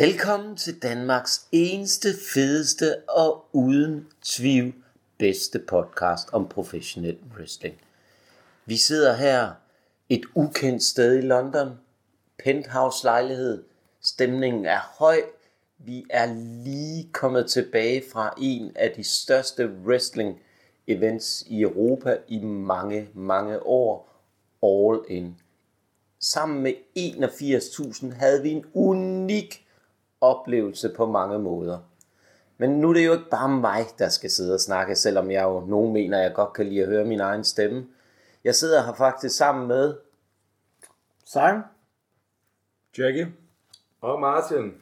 Velkommen til Danmarks eneste, fedeste og uden tvivl bedste podcast om professionel wrestling. Vi sidder her et ukendt sted i London. Penthouse lejlighed. Stemningen er høj. Vi er lige kommet tilbage fra en af de største wrestling events i Europa i mange, mange år. All in. Sammen med 81.000 havde vi en unik oplevelse på mange måder. Men nu er det jo ikke bare mig, der skal sidde og snakke, selvom jeg jo nogen mener, at jeg godt kan lide at høre min egen stemme. Jeg sidder her faktisk sammen med Simon. Jackie. Og Martin.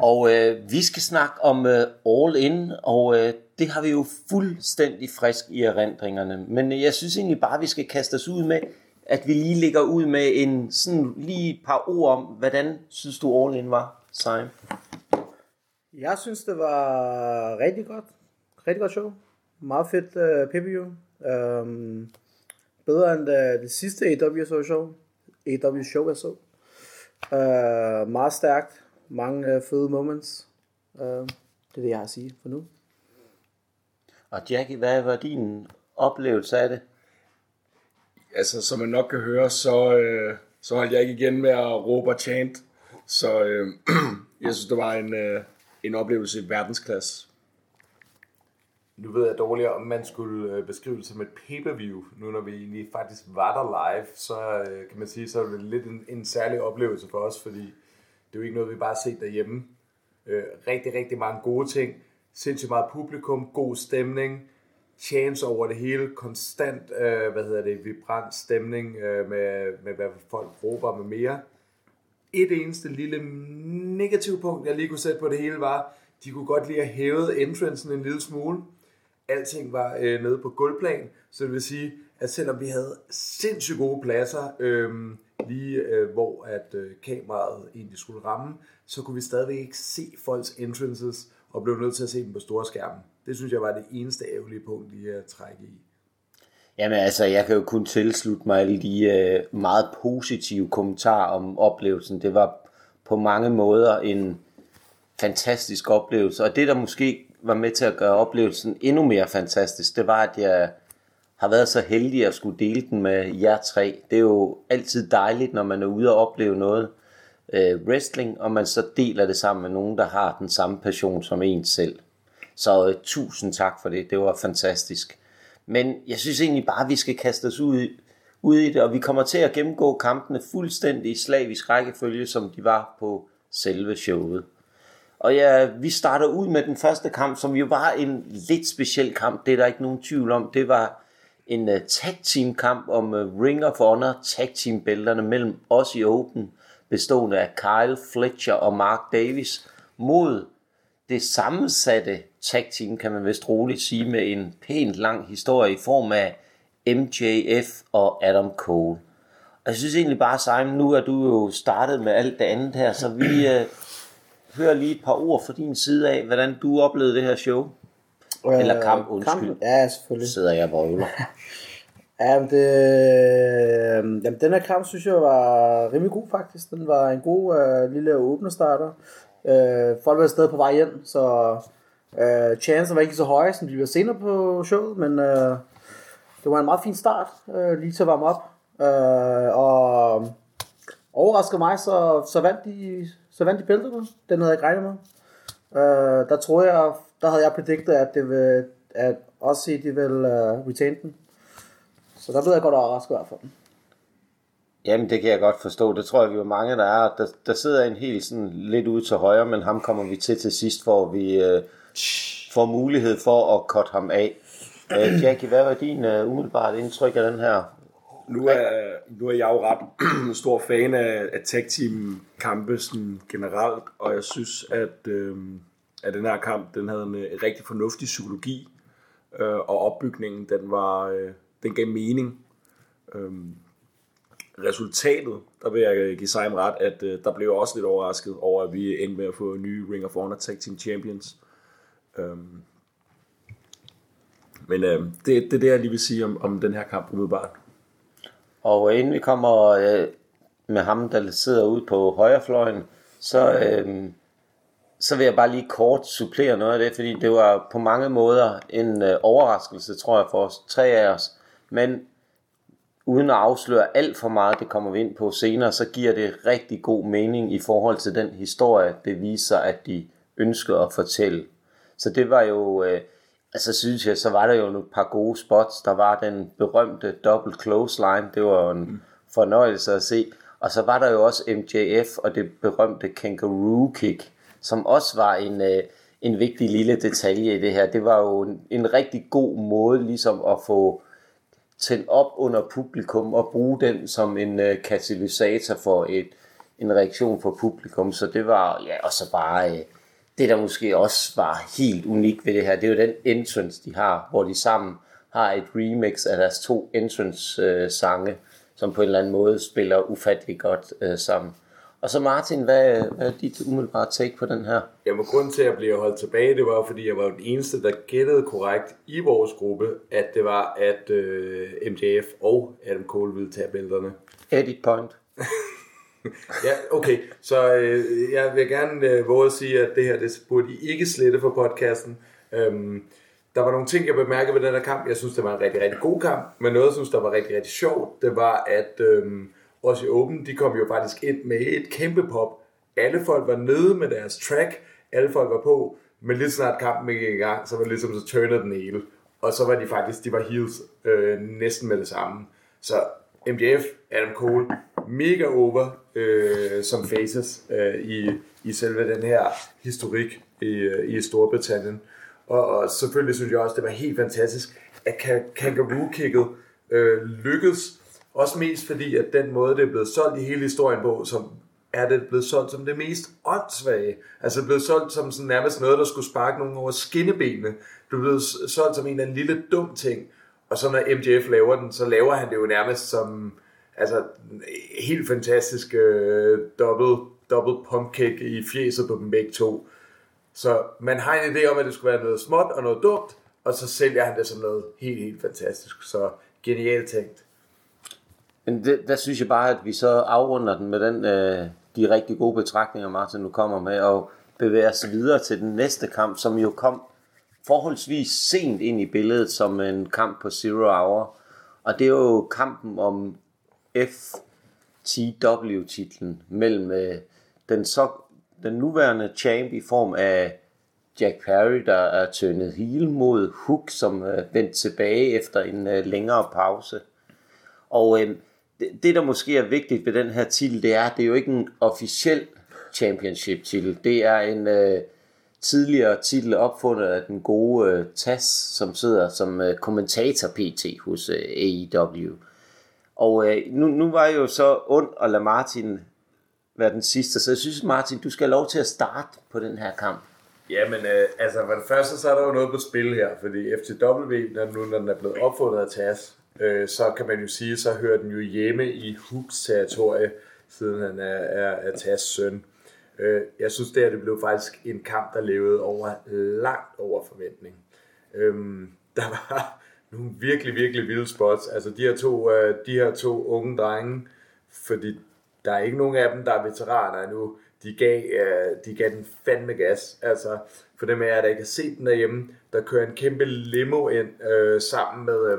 Og øh, vi skal snakke om øh, All In, og øh, det har vi jo fuldstændig frisk i erindringerne. Men øh, jeg synes egentlig bare, at vi skal kaste os ud med, at vi lige ligger ud med en sådan lige et par ord om, hvordan synes du All In var, Simon? Jeg synes, det var rigtig godt. Rigtig godt show. Meget fedt uh, pay-per-view. Um, bedre end uh, det sidste AW show. AW show, jeg så. Uh, meget stærkt. Mange uh, fede moments. Uh, det er det, jeg har at sige for nu. Og Jackie, hvad var din oplevelse af det? Altså, som man nok kan høre, så, øh, så holdt jeg ikke igen med at råbe og chant. Så øh, jeg synes, det var en, øh, en oplevelse i verdensklasse. Nu ved jeg dårligere, om man skulle øh, beskrive det som et pay-per-view. Nu når vi lige faktisk var der live, så øh, kan man sige, så er det lidt en, en særlig oplevelse for os, fordi det er jo ikke noget, vi bare har set derhjemme. Øh, rigtig, rigtig mange gode ting. Sindssygt meget publikum, god stemning, chance over det hele, konstant, øh, hvad hedder det, vibrant stemning øh, med, med, hvad folk råber med mere. Et eneste lille negativ punkt, jeg lige kunne sætte på det hele, var, de kunne godt lige have hævet entrancen en lille smule. Alting var øh, nede på gulvplan, så det vil sige, at selvom vi havde sindssygt gode pladser, øh, lige øh, hvor at øh, kameraet egentlig skulle ramme, så kunne vi stadigvæk ikke se folks entrances, og blev nødt til at se dem på store skærmen. Det synes jeg var det eneste ærgerlige punkt lige at trække i. Jamen altså, jeg kan jo kun tilslutte mig alle de øh, meget positive kommentarer om oplevelsen. Det var på mange måder en fantastisk oplevelse, og det der måske var med til at gøre oplevelsen endnu mere fantastisk, det var, at jeg har været så heldig at skulle dele den med jer tre. Det er jo altid dejligt, når man er ude og opleve noget øh, wrestling, og man så deler det sammen med nogen, der har den samme passion som en selv. Så øh, tusind tak for det, det var fantastisk. Men jeg synes egentlig bare, at vi skal kaste os ud, ud i det, og vi kommer til at gennemgå kampene fuldstændig i slavisk rækkefølge, som de var på selve showet. Og ja, vi starter ud med den første kamp, som jo var en lidt speciel kamp, det er der ikke nogen tvivl om. Det var en uh, tag team kamp om uh, Ring of Honor tag team bælterne mellem os i Open, bestående af Kyle Fletcher og Mark Davis, mod det sammensatte tag team, kan man vist roligt sige, med en pænt lang historie i form af MJF og Adam Cole. Og jeg synes egentlig bare, Simon, nu er du jo startet med alt det andet her, så vi uh, hører lige et par ord fra din side af, hvordan du oplevede det her show. Eller kamp, undskyld. Kamp, ja, selvfølgelig. Sidder jeg og øver. Ja, men det, øh, jamen, den her kamp synes jeg var rimelig god faktisk. Den var en god øh, lille åbne starter. Øh, folk var stadig på vej hjem, så øh, chancen var ikke så høje, som de var senere på showet, men øh, det var en meget fin start, øh, lige til at varme op. Øh, og overraskede mig, så, så vandt de, så vandt de bælterne. Den havde jeg ikke regnet med. Øh, der tror jeg, der havde jeg prediktet, at det vil, at også de vil uh, retain den. Så der blev jeg godt overrasket i hvert fald. Jamen, det kan jeg godt forstå. Det tror jeg, vi er mange, der er. Der, der sidder en helt sådan lidt ude til højre, men ham kommer vi til til sidst, hvor vi øh, får mulighed for at cut ham af. Øh, Jackie, hvad var din øh, umiddelbart indtryk af den her? Nu er, nu er jeg jo ret stor fan af, af tag team kampe sådan generelt, og jeg synes, at, øh, at den her kamp, den havde en, en rigtig fornuftig psykologi, øh, og opbygningen, den var, øh, den gav mening. Øh, resultatet, der vil jeg give sig ret, at øh, der blev jeg også lidt overrasket over, at vi endte med at få nye Ring of Honor Tag Team Champions. Øhm, men øh, det, det er det, jeg lige vil sige om, om den her kamp umiddelbart. Og inden vi kommer øh, med ham, der sidder ude på højrefløjen, så, øh, så vil jeg bare lige kort supplere noget af det, fordi det var på mange måder en øh, overraskelse, tror jeg, for os tre af os. Men uden at afsløre alt for meget, det kommer vi ind på senere, så giver det rigtig god mening i forhold til den historie, det viser, at de ønsker at fortælle. Så det var jo, øh, altså synes jeg, så var der jo et par gode spots. Der var den berømte double close line, det var en fornøjelse at se. Og så var der jo også MJF og det berømte kangaroo kick, som også var en, øh, en vigtig lille detalje i det her. Det var jo en, en rigtig god måde ligesom at få tændt op under publikum og bruge den som en øh, katalysator for et, en reaktion fra publikum. Så det var, ja, og så bare øh, det, der måske også var helt unikt ved det her, det er jo den entrance, de har, hvor de sammen har et remix af deres to entrance-sange, øh, som på en eller anden måde spiller ufattelig godt øh, sammen. Og så Martin, hvad, hvad er dit umiddelbare take på den her? Jamen, grund til, at jeg blev holdt tilbage, det var, fordi jeg var den eneste, der gættede korrekt i vores gruppe, at det var, at øh, MJF og Adam Cole ville tage bælterne. Edit point. Ja, okay. Så øh, jeg vil gerne øh, våge at sige, at det her, det burde I ikke slette for podcasten. Øhm, der var nogle ting, jeg bemærkede ved den her kamp. Jeg synes, det var en rigtig, rigtig god kamp. Men noget, jeg synes, der var rigtig, rigtig sjovt, det var, at øhm, også i Open, de kom jo faktisk ind med et kæmpe pop. Alle folk var nede med deres track. Alle folk var på. Men lige snart kampen gik i gang, så var det ligesom så turnede den hele. Og så var de faktisk, de var heels øh, næsten med det samme. Så MJF, Adam Cole, mega over øh, som faces øh, i, i selve den her historik i, øh, i Storbritannien. Og, og selvfølgelig synes jeg også, det var helt fantastisk, at Kangaroo-kicket øh, lykkedes. Også mest fordi, at den måde, det er blevet solgt i hele historien på, som er det blevet solgt som det mest åndssvage. Altså det blevet solgt som sådan nærmest noget, der skulle sparke nogen over skinnebenene. Det er blevet solgt som en eller anden lille dum ting. Og så når MJF laver den, så laver han det jo nærmest som altså helt fantastisk øh, double, double pump kick i fjeset på dem begge to. Så man har en idé om, at det skulle være noget småt og noget dumt, og så sælger han det som noget helt, helt fantastisk. Så genialt tænkt. Men det, der synes jeg bare, at vi så afrunder den med den, øh, de rigtig gode betragtninger, Martin nu kommer med, og bevæger os videre til den næste kamp, som jo kom forholdsvis sent ind i billedet som en kamp på Zero Hour. Og det er jo kampen om FTW-titlen mellem øh, den, så, den nuværende champ i form af Jack Perry, der er tøndet heel mod Hook, som øh, vendte tilbage efter en øh, længere pause. Og øh, det, det, der måske er vigtigt ved den her titel, det er, det er jo ikke en officiel championship titel. Det er en øh, tidligere titel opfundet af den gode øh, Tas, som sidder som øh, kommentator PT hos øh, AEW. Og øh, nu, nu var jeg jo så ond at lade Martin være den sidste, så jeg synes, Martin, du skal have lov til at starte på den her kamp. Ja, men øh, altså for det første, så er der jo noget på spil her, fordi FTW, når nu når den er blevet opfundet af TAS, øh, så kan man jo sige, så hører den jo hjemme i Hooks territorie, siden han er, er, er TAS søn. Øh, jeg synes, det her det blev faktisk en kamp, der levede over langt over forventning. Øh, der var nogle virkelig, virkelig vilde spots. Altså de her to, øh, de her to unge drenge, fordi der er ikke nogen af dem, der er veteraner endnu. De gav, øh, de gav den fandme gas. Altså, for dem af jer, der ikke har set den derhjemme, der kører en kæmpe limo ind øh, sammen med, øh,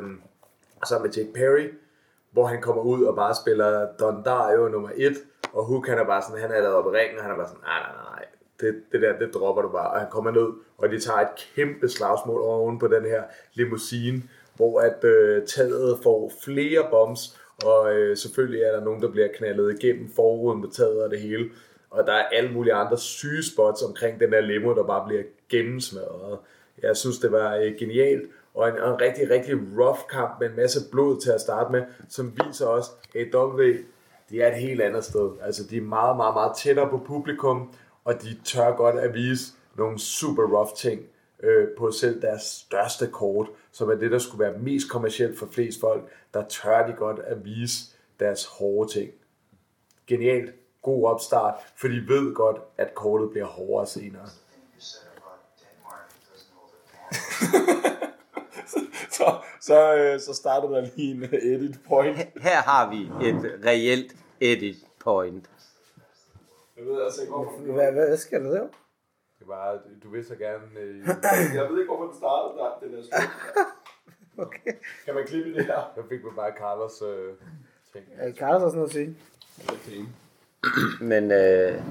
sammen med Jake Perry, hvor han kommer ud og bare spiller Don Dario nummer 1, og Hook han er bare sådan, han er lavet op i ringen, og han er bare sådan, nej, nej, nej, det, det der, det dropper du bare. Og han kommer ned, og de tager et kæmpe slagsmål oven på den her limousine, hvor at øh, taget får flere bombs, og øh, selvfølgelig er der nogen, der bliver knaldet igennem forruden på taget og det hele. Og der er alle mulige andre syge spots omkring den der limo, der bare bliver gennemsmadret. Jeg synes, det var øh, genialt, og en, en rigtig, rigtig rough kamp med en masse blod til at starte med, som viser os, at AW, de er et helt andet sted. Altså, de er meget, meget, meget tættere på publikum, og de tør godt at vise nogle super rough ting øh, på selv deres største kort, som er det, der skulle være mest kommercielt for flest folk, der tør de godt at vise deres hårde ting. Genialt. God opstart, for de ved godt, at kortet bliver hårdere senere. så, så, øh, så starter der lige en edit point. Her har vi et reelt edit point. Jeg ved altså ikke, hvorfor. Hvad, hvad, sker der der? Det var, du vil så gerne... Øh, Jeg ved ikke, hvorfor den startede, der, den der slut. Okay. Kan man klippe det her? jeg fik bare Carlos øh, ting. Ja, Carlos har sådan noget at sige. Okay. Men øh,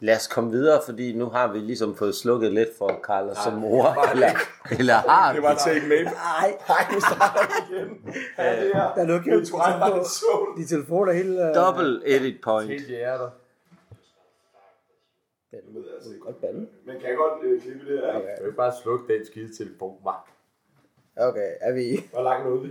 lad os komme videre, fordi nu har vi ligesom fået slukket lidt for Carlos som mor. Eller, eller har Det vi? var take maybe. Nej, Nej, nu starter vi igen. Ja, det er. der er jeg var en sol. de telefoner hele... Uh... Double edit point. Helt hjerter. Godt bande. Man kan godt øh, klippe det her. ikke? Jeg vil bare slukke den skide telefon, var. Okay, er vi... Hvor langt nåede vi?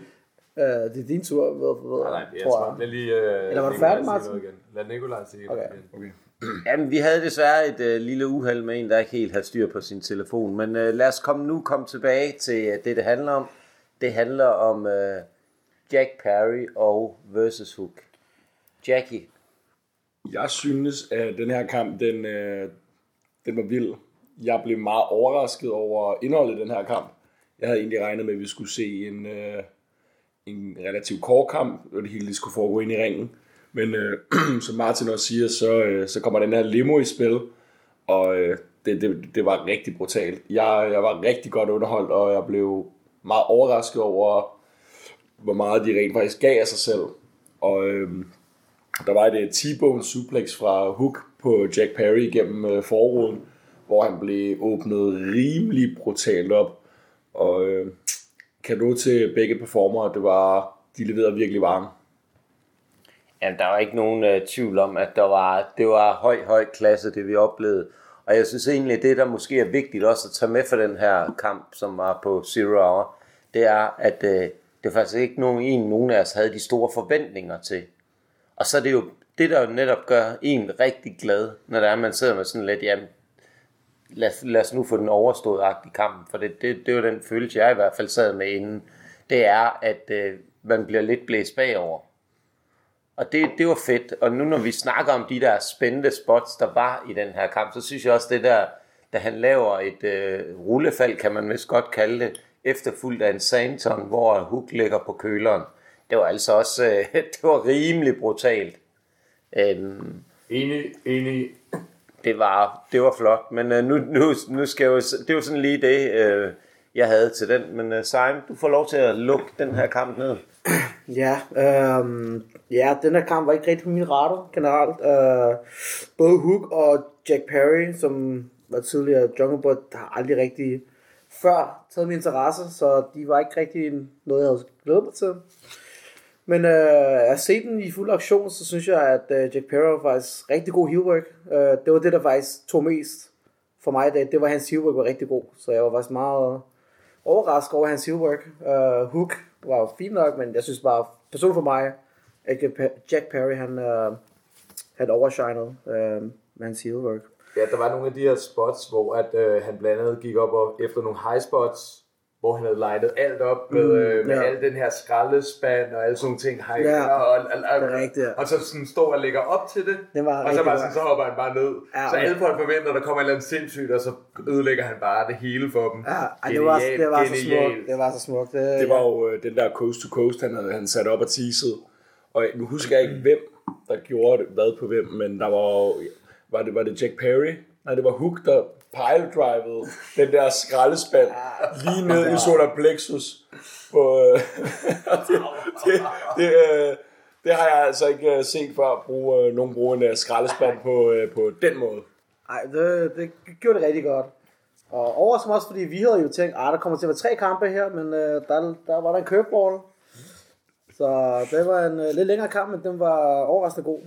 Uh, det er din tur, ved, ved, Nej, nej, jeg tror tror, lad lige... Øh, Eller var du færdig, Martin? Lad Nikolaj sige Okay. igen. Okay. Jamen, vi havde desværre et øh, lille uheld med en, der ikke helt havde styr på sin telefon. Men øh, lad os komme nu komme tilbage til øh, det, det handler om. Det handler om øh, Jack Perry og versus Hook. Jackie, Jeg synes, at den her kamp, den, øh, den var vild. Jeg blev meget overrasket over indholdet i den her kamp. Jeg havde egentlig regnet med, at vi skulle se en, øh, en relativt kort kamp, og det hele skulle foregå ind i ringen. Men øh, som Martin også siger, så, øh, så kommer den her limo i spil, og øh, det, det, det var rigtig brutalt. Jeg, jeg var rigtig godt underholdt, og jeg blev meget overrasket over, hvor meget de rent faktisk gav af sig selv. Og øh, der var et øh, T-bone suplex fra Hook på Jack Perry gennem øh, forruden, hvor han blev åbnet rimelig brutalt op. Og øh, kado til begge performere, det var, de leverede virkelig varme. Jamen, der var ikke nogen øh, tvivl om, at der var, det var høj, høj klasse, det vi oplevede. Og jeg synes egentlig, det der måske er vigtigt også at tage med for den her kamp, som var på Zero Hour, det er, at øh, det faktisk ikke nogen, en, nogen af os havde de store forventninger til. Og så er det jo det, der jo netop gør en rigtig glad, når der er, man sidder med sådan lidt, jamen, lad, lad os nu få den overstået i kampen, for det, det, det var den følelse, jeg i hvert fald sad med inden, det er, at øh, man bliver lidt blæst bagover. Og det, det var fedt. Og nu når vi snakker om de der spændende spots, der var i den her kamp, så synes jeg også det der, da han laver et øh, rullefald, kan man vist godt kalde det, efterfulgt af en Santon, hvor Hook ligger på køleren. Det var altså også, øh, det var rimelig brutalt. Øhm, Enig, enig. det var, det var flot, men øh, nu, nu, nu skal jeg jo, det var sådan lige det, øh, jeg havde til den. Men øh, Simon, du får lov til at lukke den her kamp ned. Ja, øh, ja, den her kamp var ikke rigtig på min radar generelt. Øh, både Hook og Jack Perry, som var tidligere Jungle Boy, har aldrig rigtig før taget min interesse, så de var ikke rigtig noget, jeg havde glædet mig til. Men øh, at se den i fuld aktion, så synes jeg, at øh, Jack Perry var faktisk rigtig god heelwork. Øh, det var det, der faktisk tog mest for mig i dag. Det var, hans heelwork var rigtig god, så jeg var faktisk meget overrasket over hans heelwork. Øh, Hook var jo fint nok, men jeg synes bare, personligt for mig, at Jack Perry, han, øh, han overshinede øh, med hans heelwork. Ja, der var nogle af de her spots, hvor at, øh, han blandt andet gik op og efter nogle high spots, hvor han havde legnet alt op med, øh, med ja. al den her skraldespand og alle sådan nogle ting. High, Ja, og, og, og, det er rigtigt, ja. og så sådan står og lægger op til det, Det var og så, bare sådan, så hopper han bare ned. Ja, så alle folk forventer, at der kommer et eller andet sindssygt, og så ødelægger han bare det hele for dem. Ja, ej, det, var, det var så genialt. smukt. Det var så smukt. Det, Det var jo øh, den der coast to coast, han havde han sat op og teasede. Og nu husker jeg ikke, hvem der gjorde det, hvad på hvem, men der var jo, var det, var det Jack Perry? Nej, det var Hook, der piledrivede den der skraldespand lige ned i solar plexus. På, øh, det, det, det, øh, det, har jeg altså ikke øh, set før, bruge, øh, nogen bruge en øh, skraldespand på, øh, på den måde. Ej, det, det gjorde det rigtig godt. Og overraskende også, fordi vi havde jo tænkt, at der kommer til at være tre kampe her, men øh, der, der var der en curveball. Så det var en øh, lidt længere kamp, men den var overraskende god.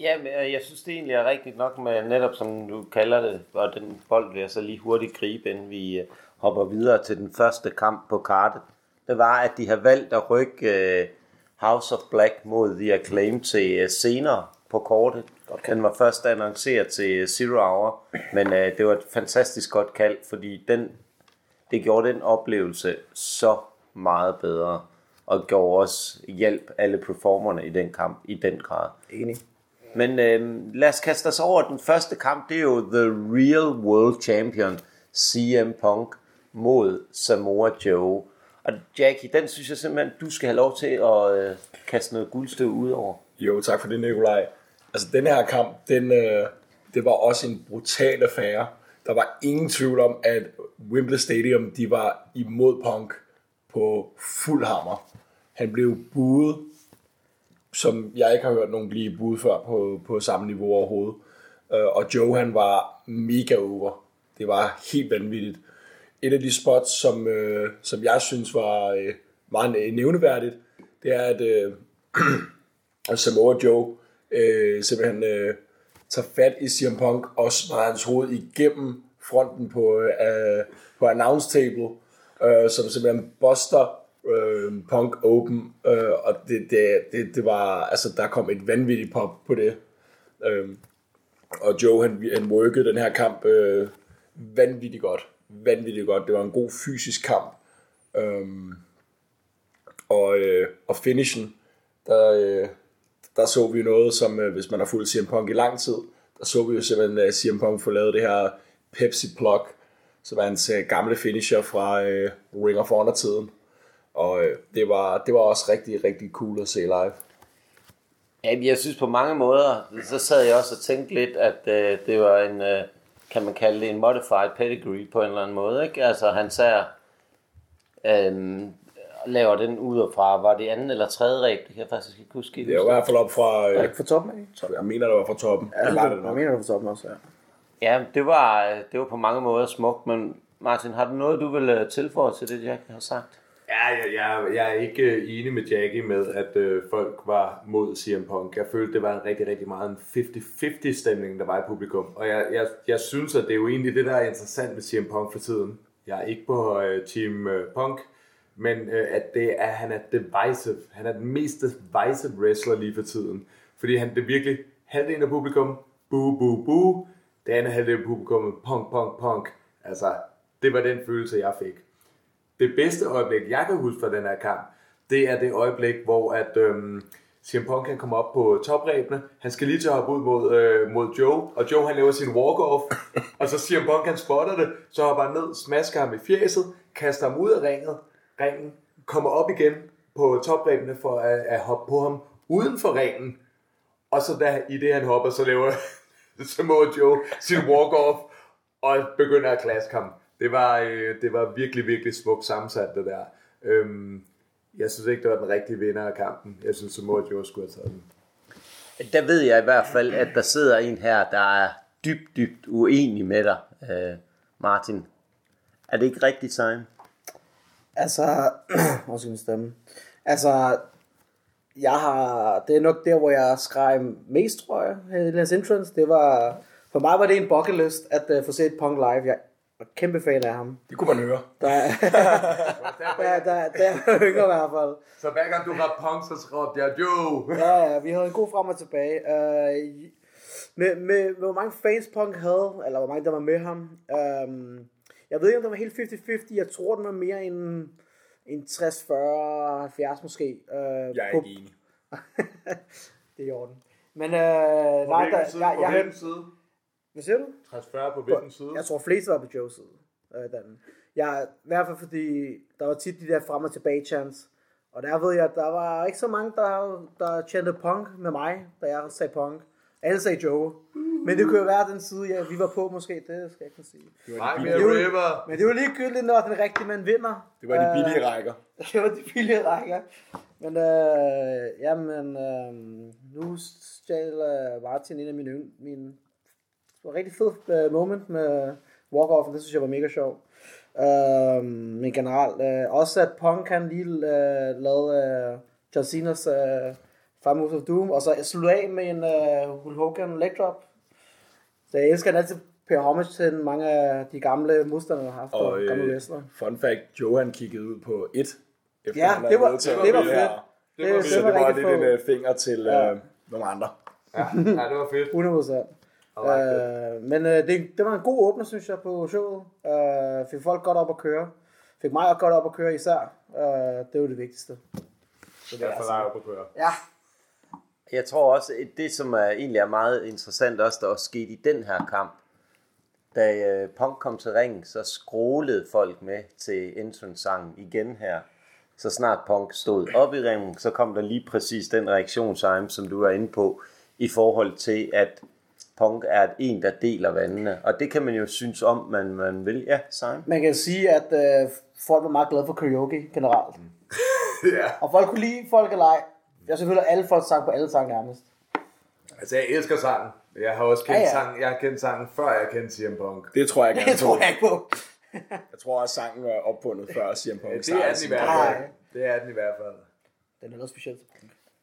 Ja, men øh, jeg synes det egentlig er rigtigt nok med netop som du kalder det, og den bold vil jeg så lige hurtigt gribe, inden vi øh, hopper videre til den første kamp på kartet. Det var, at de har valgt at rykke øh, House of Black mod The Acclaim til senere på kortet. Den var først annonceret til Zero Hour, men øh, det var et fantastisk godt kald, fordi den, det gjorde den oplevelse så meget bedre, og gjorde også hjælp alle performerne i den kamp i den grad. Enig. Men øh, lad os kaste os over den første kamp. Det er jo The Real World Champion CM Punk mod Samoa Joe. Og Jackie, den synes jeg simpelthen, du skal have lov til at øh, kaste noget guldstøv ud over. Jo, tak for det, Nikolaj. altså den her kamp, den, øh, det var også en brutal affære. Der var ingen tvivl om, at Wembley Stadium, de var imod Punk på fuld hammer. Han blev buet, som jeg ikke har hørt nogen blive bud før på, på samme niveau overhovedet. Øh, og Joe, han var mega over. Det var helt vanvittigt. Et af de spots, som, øh, som jeg synes var øh, meget nævneværdigt, det er, at øh, Samoa Joe øh, simpelthen øh, tager fat i CM Punk og smadrer hans hoved igennem fronten på, øh, på announce table, øh, som simpelthen buster øh, Punk Open, øh, og det, det, det, det var, altså der kom et vanvittigt pop på det. Øh, og Joe, han, han workede den her kamp øh, vanvittigt godt. Vanvittigt godt. Det var en god fysisk kamp. Øh, og, øh, og finishen, der, øh, der så vi noget, som øh, hvis man har fulgt CM Punk i lang tid, der så vi jo simpelthen at CM Punk få lavet det her Pepsi Plug, som er hans øh, gamle finisher fra øh, Ring of Honor-tiden. Og øh, det, var, det var også rigtig, rigtig cool at se live. Ja, jeg synes på mange måder, så sad jeg også og tænkte lidt, at øh, det var en, øh, kan man kalde det en modified pedigree på en eller anden måde, ikke? Altså han sagde, øh, laver den ud fra, var det anden eller tredje ræb, det kan jeg faktisk ikke huske. Det er i hvert fald op fra, øh, ikke fra toppen af? jeg mener det var fra toppen. Ja, det var det jeg mener det var fra toppen også, ja. Ja, det var, det var på mange måder smukt, men Martin, har du noget, du vil øh, tilføje til det, Jack har sagt? Ja, jeg, jeg, jeg er ikke øh, enig med Jackie med, at øh, folk var mod CM Punk. Jeg følte, det var en rigtig, rigtig meget en 50-50 stemning, der var i publikum. Og jeg, jeg, jeg synes, at det er jo egentlig det, der er interessant med CM Punk for tiden. Jeg er ikke på øh, Team øh, Punk, men øh, at det er, han er divisive. Han er den mest divisive wrestler lige for tiden. Fordi han det virkelig halvdelen af publikum, boo, boo, boo. Det andet halvdel af publikum, punk, punk, punk. Altså, det var den følelse, jeg fik det bedste øjeblik, jeg kan huske fra den her kamp, det er det øjeblik, hvor at øhm, CM Punk kan komme op på topræbene. Han skal lige til at hoppe ud mod, øh, mod Joe, og Joe han laver sin walk-off, og så CM Punk han spotter det, så hopper han ned, smasker ham i fjeset, kaster ham ud af ringet, ringen, kommer op igen på topræbene for at, at hoppe på ham uden for ringen, og så der, i det han hopper, så laver Samoa Joe sin walk-off, og begynder at klaske ham. Det var, øh, det var virkelig, virkelig smukt sammensat, det der. Øhm, jeg synes ikke, det var den rigtige vinder af kampen. Jeg synes, Samoa Joe skulle have taget den. Der ved jeg i hvert fald, at der sidder en her, der er dybt, dybt uenig med dig, øh, Martin. Er det ikke rigtigt, Simon? Altså, hvor skal min stemme? Altså, jeg har, det er nok der, hvor jeg skreg mest, tror jeg, i deres entrance. Det var, for mig var det en bucket list, at uh, få set Punk live. Jeg er kæmpe fan af ham. Det kunne man høre. Der er, der, der, der er yngre i hvert fald. Så hver gang du var punk, så råbte jeg Joe. Ja, ja, vi havde en god frem og tilbage. Uh, med, med, med, hvor mange fans Punk havde, eller hvor mange der var med ham. Um, jeg ved ikke, om det var helt 50-50. Jeg tror, den var mere end, end 60-40-70 måske. Uh, Jeg er på, ikke enig. det er i orden. Men uh, nej, der, jeg, jeg, jeg, side? Hvad siger du? 60 på hvilken side? Jeg tror flest var på Joe's side. Øh, den. Jeg, I hvert fald fordi, der var tit de der frem og tilbage chance. Og der ved jeg, at der var ikke så mange, der, der chantede punk med mig, da jeg sagde punk. Alle sagde Joe. Men det kunne jo være den side, ja, vi var på måske, det skal jeg ikke sige. Nej, Det River. Men det var ligegyldigt, når den rigtige mand vinder. Det var de billige rækker. det var de billige rækker. Men øh, jamen, øh, nu stjal øh, Martin en af mine, mine var rigtig fed øh, moment med walk-off, og det synes jeg var mega sjov. Øh, men generelt, øh, også at Punk kan lige øh, lavede øh, John Cena's øh, Five Moves of Doom, og så slutte af med en øh, Hulk Hogan leg drop. Så jeg elsker altid Per homage til mange af de gamle modstandere, der har haft, Og og gamle øh, wrestlere. fun fact, Joe han kiggede ud på et. Efter Ja, han havde det var- det var her. fedt. Det Det- var det det var lidt en øh, finger til Ja. øh, nogle andre. Ja, ja, det var fedt. 100 procent. I like Øh, men øh, det, det var en god åbner, synes jeg, på showet. Øh, fik folk godt op at køre. Fik mig godt op at køre især. Øh, det var det vigtigste. Så det Jeg er får altså- dig op at køre. Ja, Jeg tror også, at det som er egentlig er meget interessant også, der også skete i den her kamp, da øh, Punk kom til ringen, så skrålede folk med til entrance-sangen igen her. Så snart Punk stod op i ringen, så kom der lige præcis den reaktion, Simon, som du er inde på, i forhold til, at Punk er en, der deler vandene. Og det kan man jo synes om, man, man vil. Ja, Simon? Man kan sige, at øh, folk var meget glade for karaoke generelt. ja. Og folk kunne lide folk eller ej. Jeg selvfølgelig alle folk sang på alle sange nærmest. Altså, jeg elsker sangen. Jeg har også kendt, Ja, ja, ja. ja. Sang, jeg har kendt sangen, før jeg kendte CM Punk. Det tror jeg gerne Det tror jeg ikke på. Jeg tror også, sangen var opfundet før CM Punk Ja, det er den i hvert fald. Det er den i hvert fald. Den er noget specielt.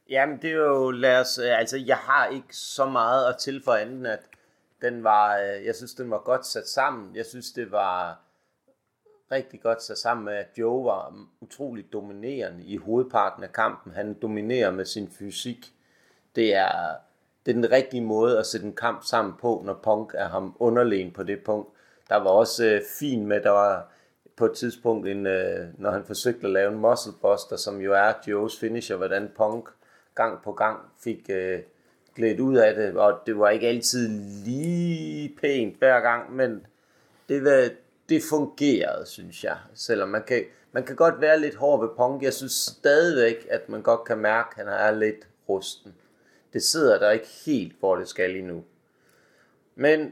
Jamen, det er jo, lad os, øh, altså, jeg har ikke så meget at tilføje andet, at den var, øh, jeg synes, den var godt sat sammen. Jeg synes, det var rigtig godt sat sammen med, at Joe var utrolig dominerende i hovedparten af kampen. Han dominerer med sin fysik. Det er, det er den rigtige måde at sætte en kamp sammen på, når Punk er ham underlegen på det punkt. Der var også øh, fint med, der var på et tidspunkt, en, øh, når han forsøgte at lave en muscle buster, som jo er Joes finisher, hvordan Punk gang på gang fik øh, glædt ud af det, og det var ikke altid lige pænt hver gang, men det, var, det fungerede, synes jeg. Selvom man kan, man kan godt være lidt hård ved Punk. Jeg synes stadigvæk, at man godt kan mærke, at han er lidt rusten. Det sidder der ikke helt, hvor det skal lige nu. Men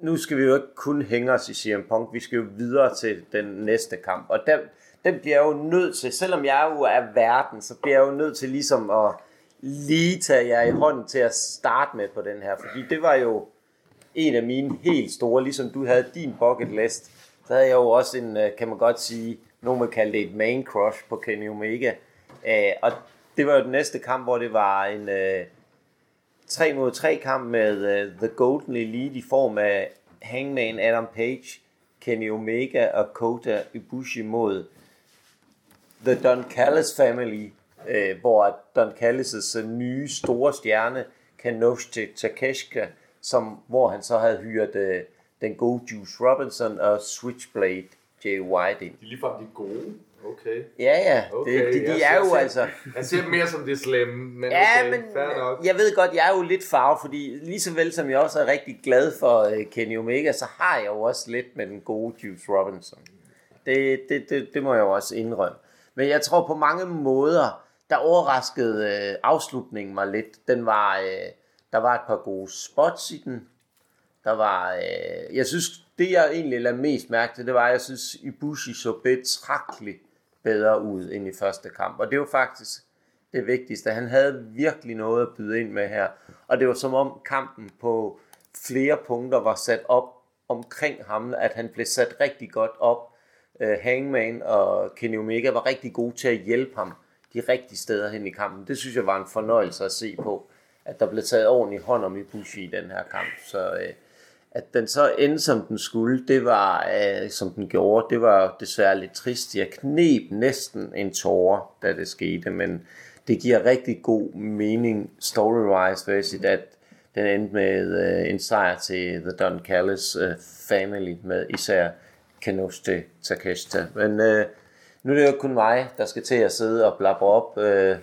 nu skal vi jo ikke kun hænge os i CM Punk, vi skal jo videre til den næste kamp. Og den, den bliver jeg jo nødt til, selvom jeg jo er verden, så bliver jeg jo nødt til ligesom at lige tage jer i hånden til at starte med på den her. Fordi det var jo en af mine helt store, ligesom du havde din bucket list, så havde jeg jo også en, øh, kan man godt sige, nogen vil kalde det et main crush på Kenny Omega. Øh, og det var jo den næste kamp, hvor det var en øh, 3 mod 3 kamp med The Golden Elite i form af Hangman Adam Page, Kenny Omega og Kota Ibushi mod The Don Callis Family, øh, hvor Don Callis' øh, nye store stjerne, Kanoshi Takeshita, som, hvor han så havde hyret øh, den gode Juice Robinson og Switchblade Jay White ind. De er ligefrem de gode. Okay. Ja, ja, okay. det, de, de jeg er jo ser- altså... Jeg ser mere som det slemme, men Ja, okay, men nok. jeg ved godt, jeg er jo lidt farve, fordi lige så vel som jeg også er rigtig glad for uh, Kenny Omega, så har jeg jo også lidt med den gode Juice Robinson. Det, det, det, det må jeg jo også indrømme. Men jeg tror på mange måder, der overraskede øh, afslutningen mig lidt. Den var, øh, der var et par gode spots i den. Der var, øh, jeg synes, det jeg egentlig lader mest mærke til, det var, at jeg synes, Ibushi så betragteligt bedre ud end i første kamp. Og det var faktisk det vigtigste. Han havde virkelig noget at byde ind med her. Og det var som om kampen på flere punkter var sat op omkring ham, at han blev sat rigtig godt op. Uh, Hangman og Kenny Omega var rigtig gode til at hjælpe ham de rigtige steder hen i kampen. Det synes jeg var en fornøjelse at se på, at der blev taget ordentligt hånd om Ibushi i den her kamp. Så øh, at den så endte som den skulle, det var øh, som den gjorde, det var desværre lidt trist. Jeg knep næsten en tårer, da det skete, men det giver rigtig god mening story-wise, at den endte med øh, en sejr til The Don Callis øh, family, med især Kenoshi Takeshita. Men øh, nu er det jo kun mig, der skal til at sidde og blabre op. Øh,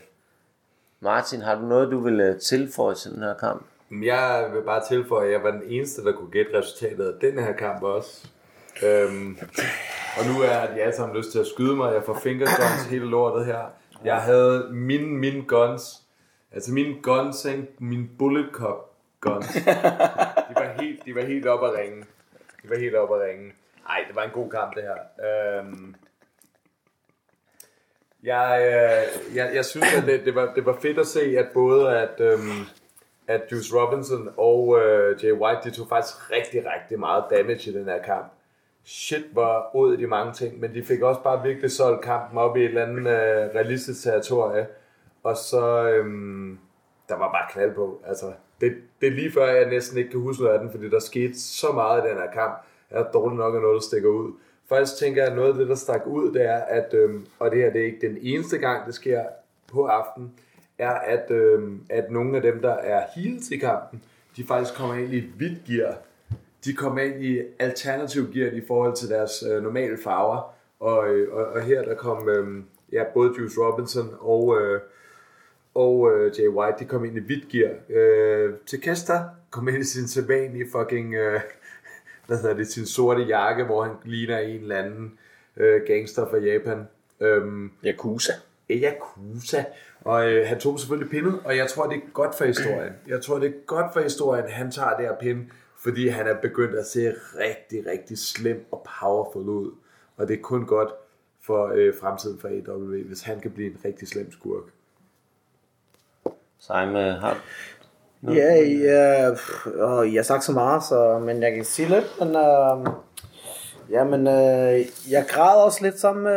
Martin, har du noget, du vil øh, tilføje til den her kamp? Jeg vil bare tilføje, at jeg var den eneste, der kunne gætte resultatet af den her kamp også. Øhm, og nu er de alle sammen lyst til at skyde mig. Jeg får fingerguns hele lortet her. Jeg havde min, min guns. Altså min guns, ikke? bullet cup guns. De var helt, de var helt op at ringe. De var helt op at ringe. Nej, det var en god kamp det her. Øhm, jeg, øh, jeg, jeg synes, at det, det, var, det var fedt at se, at både at, øhm, at Juice Robinson og øh, Jay White, de tog faktisk rigtig, rigtig meget damage i den her kamp. Shit, var ud de mange ting, men de fik også bare virkelig solgt kampen op i et eller andet øh, realistisk territorie. Og så, øhm, der var bare knald på. Altså, det, det er lige før, jeg næsten ikke kan huske noget af den, fordi der skete så meget i den her kamp, at dårligt nok er noget, der stikker ud. Faktisk tænker jeg, at noget af det, der stak ud, det er, at, øhm, og det her det er ikke den eneste gang, det sker på aften, er, at, øhm, at nogle af dem, der er heels i kampen, de faktisk kommer ind i et hvidt gear. De kommer ind i alternativ gear i forhold til deres øh, normale farver. Og, øh, og, og her der kom øh, ja, både Juice Robinson og, øh, og øh, Jay White, de kom ind i hvidt gear. Øh, Takesta kom ind i sin sædvanlige fucking, øh, hvad hedder det, sin sorte jakke, hvor han ligner en eller anden øh, gangster fra Japan. Øhm, Yakuza. Yakuza. Og øh, han tog selvfølgelig pindet, og jeg tror, det er godt for historien. Jeg tror, det er godt for historien, at han tager det her pinde, fordi han er begyndt at se rigtig, rigtig slem og powerful ud. Og det er kun godt for øh, fremtiden for AW, hvis han kan blive en rigtig slem skurk. Simon, har Ja, ja pff, åh, jeg har sagt så meget, så, men jeg kan sige lidt, men øh, ja, men øh, jeg græder også lidt sammen med,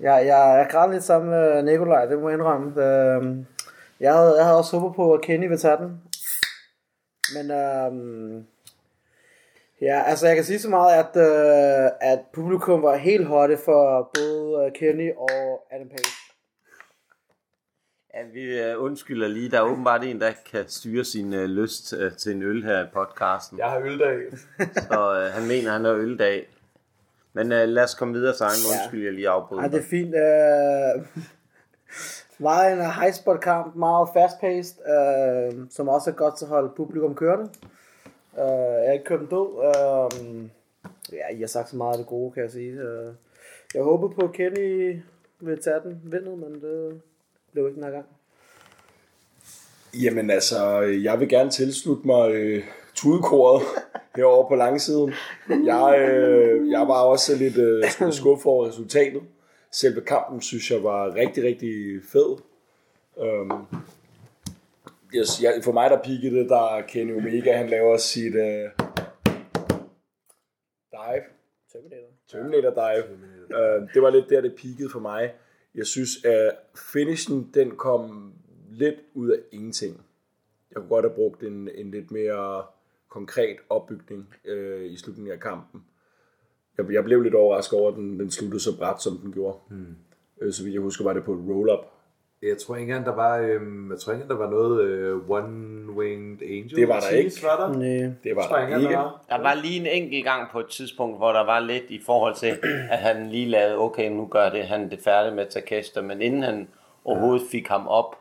jeg, jeg, jeg græder lidt sammen med Nikolaj, det må jeg indrømme. Øh, jeg, havde, jeg havde også håbet på, at Kenny ville tage den, men øh, ja, altså jeg kan sige så meget, at, øh, at publikum var helt hotte for både øh, Kenny og Adam Page. Ja, vi øh, undskylder lige. Der er åbenbart en, der kan styre sin øh, lyst øh, til en øl her i podcasten. Jeg har øldag. Så øh, han mener, han har øldag. Men øh, lad os komme videre, Simon. Ja. Undskyld, jeg lige afbryder. Ej, det er fint. Øh, meget en high spot kamp, meget fast paced, øh, som også er godt til at holde publikum kørende. Øh, jeg har ikke kørt den død. Øh, ja, I har sagt så meget af det gode, kan jeg sige. Øh, jeg håber på, at Kenny vil tage den vindet, men det blev ikke den her gang. Jamen altså, jeg vil gerne tilslutte mig øh, tudekoret herovre på langsiden. Jeg, øh, jeg var også lidt øh, skuffet over resultatet. Selve kampen synes jeg var rigtig, rigtig fed. Um, yes, jeg, for mig der pikkede det, der Kenny Omega han laver sit øh, dive. Terminator. Terminator Dive. Uh, det var lidt der, det peakede for mig. Jeg synes, at finishen, den kom lidt ud af ingenting. Jeg kunne godt have brugt en, en lidt mere konkret opbygning øh, i slutningen af kampen. Jeg, jeg blev lidt overrasket over, at den, den sluttede så bræt, som den gjorde. Øh, så vidt jeg husker, var det på et roll-up. Jeg tror ikke engang, der var, øhm, jeg tror ikke engang, der var noget øh, One-Winged Angel. Det var der ikke. Var der? Nej. Det var Jeg tror der engang, ikke. der var. Der var lige en enkelt gang på et tidspunkt, hvor der var lidt i forhold til, at han lige lavede, okay, nu gør det, han det færdig med Takeshita, men inden han overhovedet fik ham op,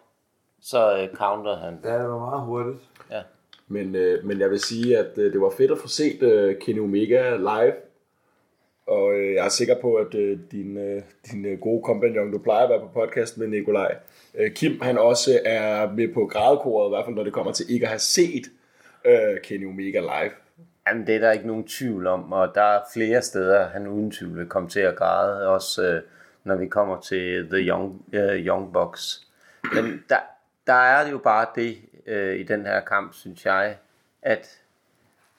så øh, counterede han. Ja, det var meget hurtigt. Ja. Men, øh, men jeg vil sige, at øh, det var fedt at få set øh, Kenny Omega live. Og øh, jeg er sikker på, at øh, din, øh, din øh, gode kompagnon, du plejer at være på podcast med Nikolaj, øh, Kim, han også er med på gradkoret, i hvert fald når det kommer til ikke at have set øh, Kenny Omega live. Jamen, det er der ikke nogen tvivl om, og der er flere steder, han uden tvivl vil komme til at græde, også øh, når vi kommer til The Young, øh, Young Bucks. Men der, der er jo bare det øh, i den her kamp, synes jeg, at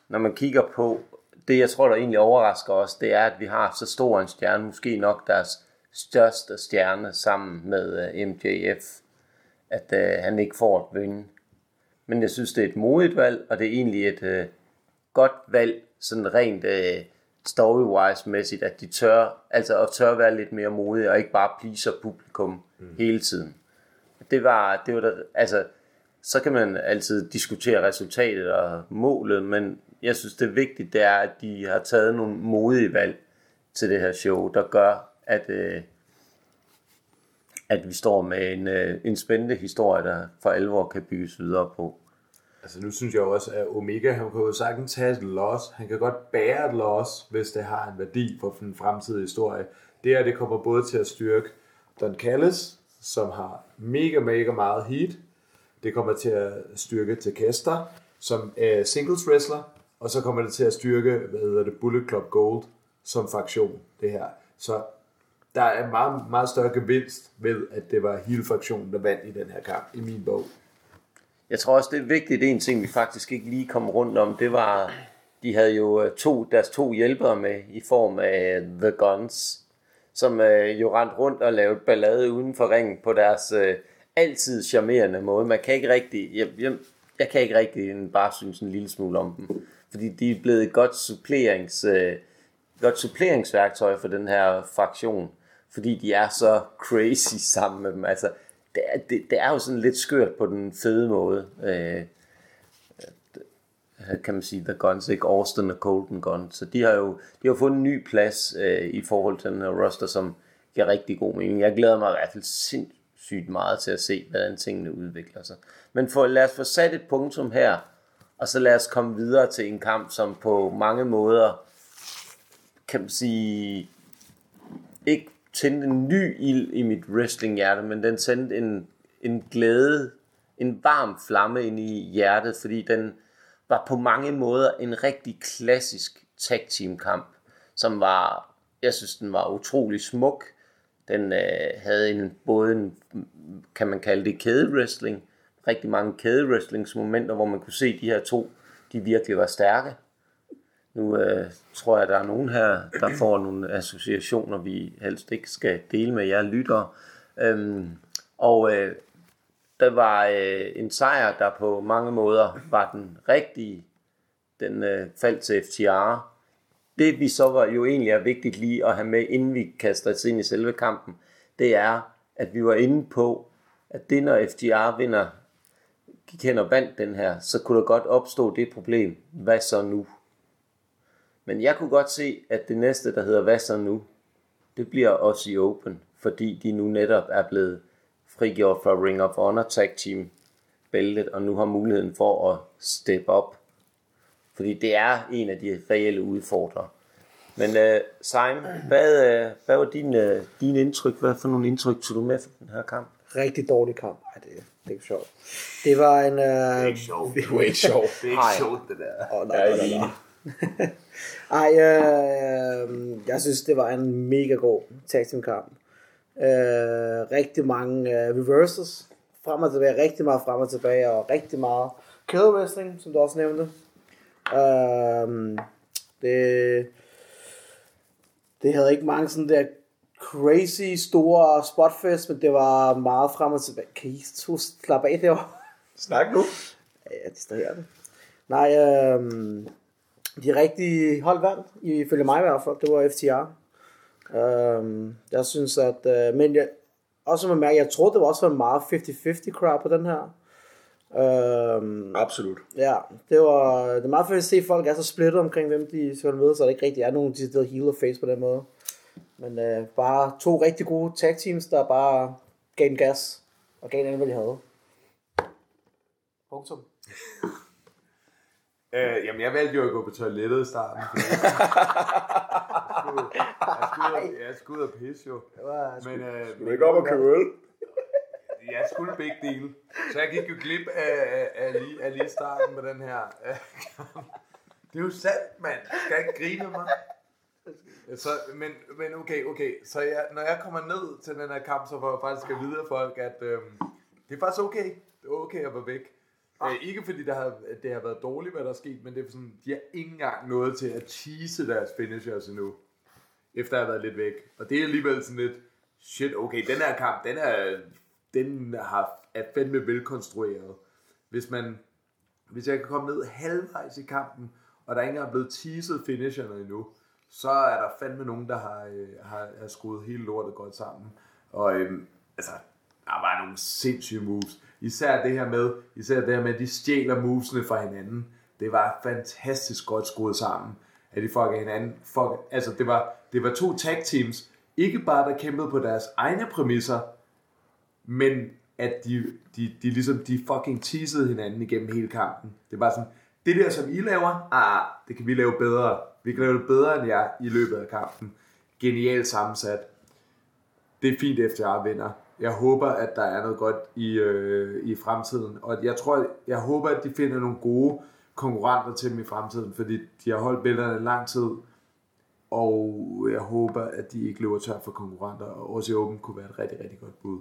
når man kigger på, det jeg tror, der egentlig overrasker os, det er, at vi har så stor en stjerne, måske nok deres største stjerne sammen med øh, MJF, at øh, han ikke får et vinde. Men jeg synes, det er et modigt valg, og det er egentlig et øh, godt valg, sådan rent øh, story-wise-mæssigt, at de tør, altså at tør være lidt mere modige, og ikke bare pleaser publikum mm. hele tiden. Det var, det var der, altså, så kan man altid diskutere resultatet og målet, men jeg synes, det er vigtigt, det er, at de har taget nogle modige valg til det her show, der gør, at, øh, at vi står med en, øh, en spændende historie, der for alvor kan bygges videre på. Altså nu synes jeg også, at Omega, han kan jo sagtens have et loss. Han kan godt bære et loss, hvis det har en værdi for den fremtidige historie. Det her, det kommer både til at styrke Don Callis, som har mega, mega meget heat. Det kommer til at styrke Takesta, som er singles wrestler. Og så kommer det til at styrke, hvad hedder det, Bullet Club Gold som fraktion, det her. Så der er meget, meget større gevinst ved, at det var hele fraktionen, der vandt i den her kamp, i min bog. Jeg tror også, det er vigtigt, det en ting, vi faktisk ikke lige kom rundt om, det var, de havde jo øh, to, deres to hjælpere med i form af øh, The Guns, som øh, jo rendte rundt og lavede ballade uden for ringen på deres øh, altid charmerende måde. Man kan ikke rigtig, jeg, jeg, jeg kan ikke rigtig bare synes en lille smule om dem, fordi de er blevet et godt supplerings, øh, godt suppleringsværktøj for den her fraktion, fordi de er så crazy sammen med dem. Altså, det er, det, det er jo sådan lidt skørt på den fede måde. Øh, øh kan man sige, The Guns, ikke? Austin og Colton Gun. Så de har jo de har fundet en ny plads øh, i forhold til den her roster, som giver rigtig god mening. Jeg glæder mig i hvert fald sindssygt meget til at se, hvordan tingene udvikler sig. Men for, lad os få sat et punktum her, og så lad os komme videre til en kamp, som på mange måder, kan man sige, ikke tændte en ny ild i mit wrestlinghjerte, men den sendte en, en glæde, en varm flamme ind i hjertet, fordi den var på mange måder en rigtig klassisk tag team kamp, som var, jeg synes den var utrolig smuk. Den øh, havde en, både en, kan man kalde det kædewrestling, rigtig mange kædewrestlingsmomenter, hvor man kunne se de her to, de virkelig var stærke. Nu øh, tror jeg, der er nogen her, der får nogle associationer, vi helst ikke skal dele med jer lyttere. Øhm, og øh, der var øh, en sejr, der på mange måder var den rigtige. Den øh, faldt til FTR. Det vi så var jo egentlig er vigtigt lige at have med, inden vi kaster os ind i selve kampen, det er, at vi var inde på, at det når FTR vinder, gik hen og vandt den her, så kunne der godt opstå det problem. Hvad så nu? Men jeg kunne godt se, at det næste, der hedder Hvad så nu? Det bliver også i Open, fordi de nu netop er blevet frigjort fra Ring of Honor Tag Team bæltet, og nu har muligheden for at step op. Fordi det er en af de reelle udfordrere. Men uh, Simon, hvad, uh, hvad var din, uh, din indtryk? Hvad for nogle indtryk tog du med for den her kamp? Rigtig dårlig kamp. Ej, det, det er ikke sjovt. Det var en... Uh... Det er ikke sjovt. Det var ikke sjovt. Det er ikke sjovt, det der. Oh, nej, nej, nej, nej. Ej, øh, jeg synes, det var en mega god tag team kamp. Øh, rigtig mange øh, reverses, frem og tilbage, rigtig meget frem og tilbage, og rigtig meget kæde wrestling, som du også nævnte. Øh, det, det havde ikke mange sådan der crazy store spotfest, men det var meget frem og tilbage. Kan I to slappe af derovre? Snak nu. Ja, jeg distraherer det. Nej, øh, de rigtige hold vandt, ifølge mig i hvert fald. Det var FTR. Um, jeg synes, at... Uh, men jeg, også med mærke, jeg troede, det var også en meget 50-50 crowd på den her. Um, Absolut. ja, det var det er meget fedt at se, at folk er så splittet omkring, hvem de skal med, så der ikke rigtig er nogen decideret heel og face på den måde. Men uh, bare to rigtig gode tag teams, der bare gav en gas og gav en hvad de havde. Punktum. Øh, jamen, jeg valgte jo at gå på toilettet i starten. Jeg skulle, jeg skulle, ud- skulle og pisse jo. Det var Men, øh, er ikke op og købe øl. jeg skulle begge dele. Så jeg gik jo glip af, af, af, lige, af lige starten med den her. øh, det er jo sandt, mand. Skal jeg ikke grine af mig? Så, men, men okay, okay. Så jeg, når jeg kommer ned til den her kamp, så får jeg faktisk at vide af folk, at øhm, det er faktisk okay. Det er okay at være væk. Øh, ikke fordi det har, det har været dårligt, hvad der er sket, men det er sådan, de har ikke engang nået til at tease deres finishers endnu. Efter at have været lidt væk. Og det er alligevel sådan lidt, shit, okay, den her kamp, den er, den har, er fandme velkonstrueret. Hvis man, hvis jeg kan komme ned halvvejs i kampen, og der ikke engang er blevet teaset finisherne endnu, så er der fandme nogen, der har, øh, har, har skruet hele lortet godt sammen. Og øhm, altså, der var nogle sindssyge moves. Især det her med, især det her med, at de stjæler movesene fra hinanden. Det var fantastisk godt skruet sammen. At de fucker hinanden. Fuck, altså, det var, det var to tag teams. Ikke bare der kæmpede på deres egne præmisser, men at de, de, de ligesom, de fucking teasede hinanden igennem hele kampen. Det var sådan, det der som I laver, ah, ah det kan vi lave bedre. Vi kan lave det bedre end jer i løbet af kampen. Genialt sammensat. Det er fint efter jeg vinder. Jeg håber, at der er noget godt i, øh, i fremtiden. Og jeg tror, jeg håber, at de finder nogle gode konkurrenter til dem i fremtiden, fordi de har holdt billederne lang tid. Og jeg håber, at de ikke løber tør for konkurrenter, og også i Open kunne være et rigtig, rigtig godt bud.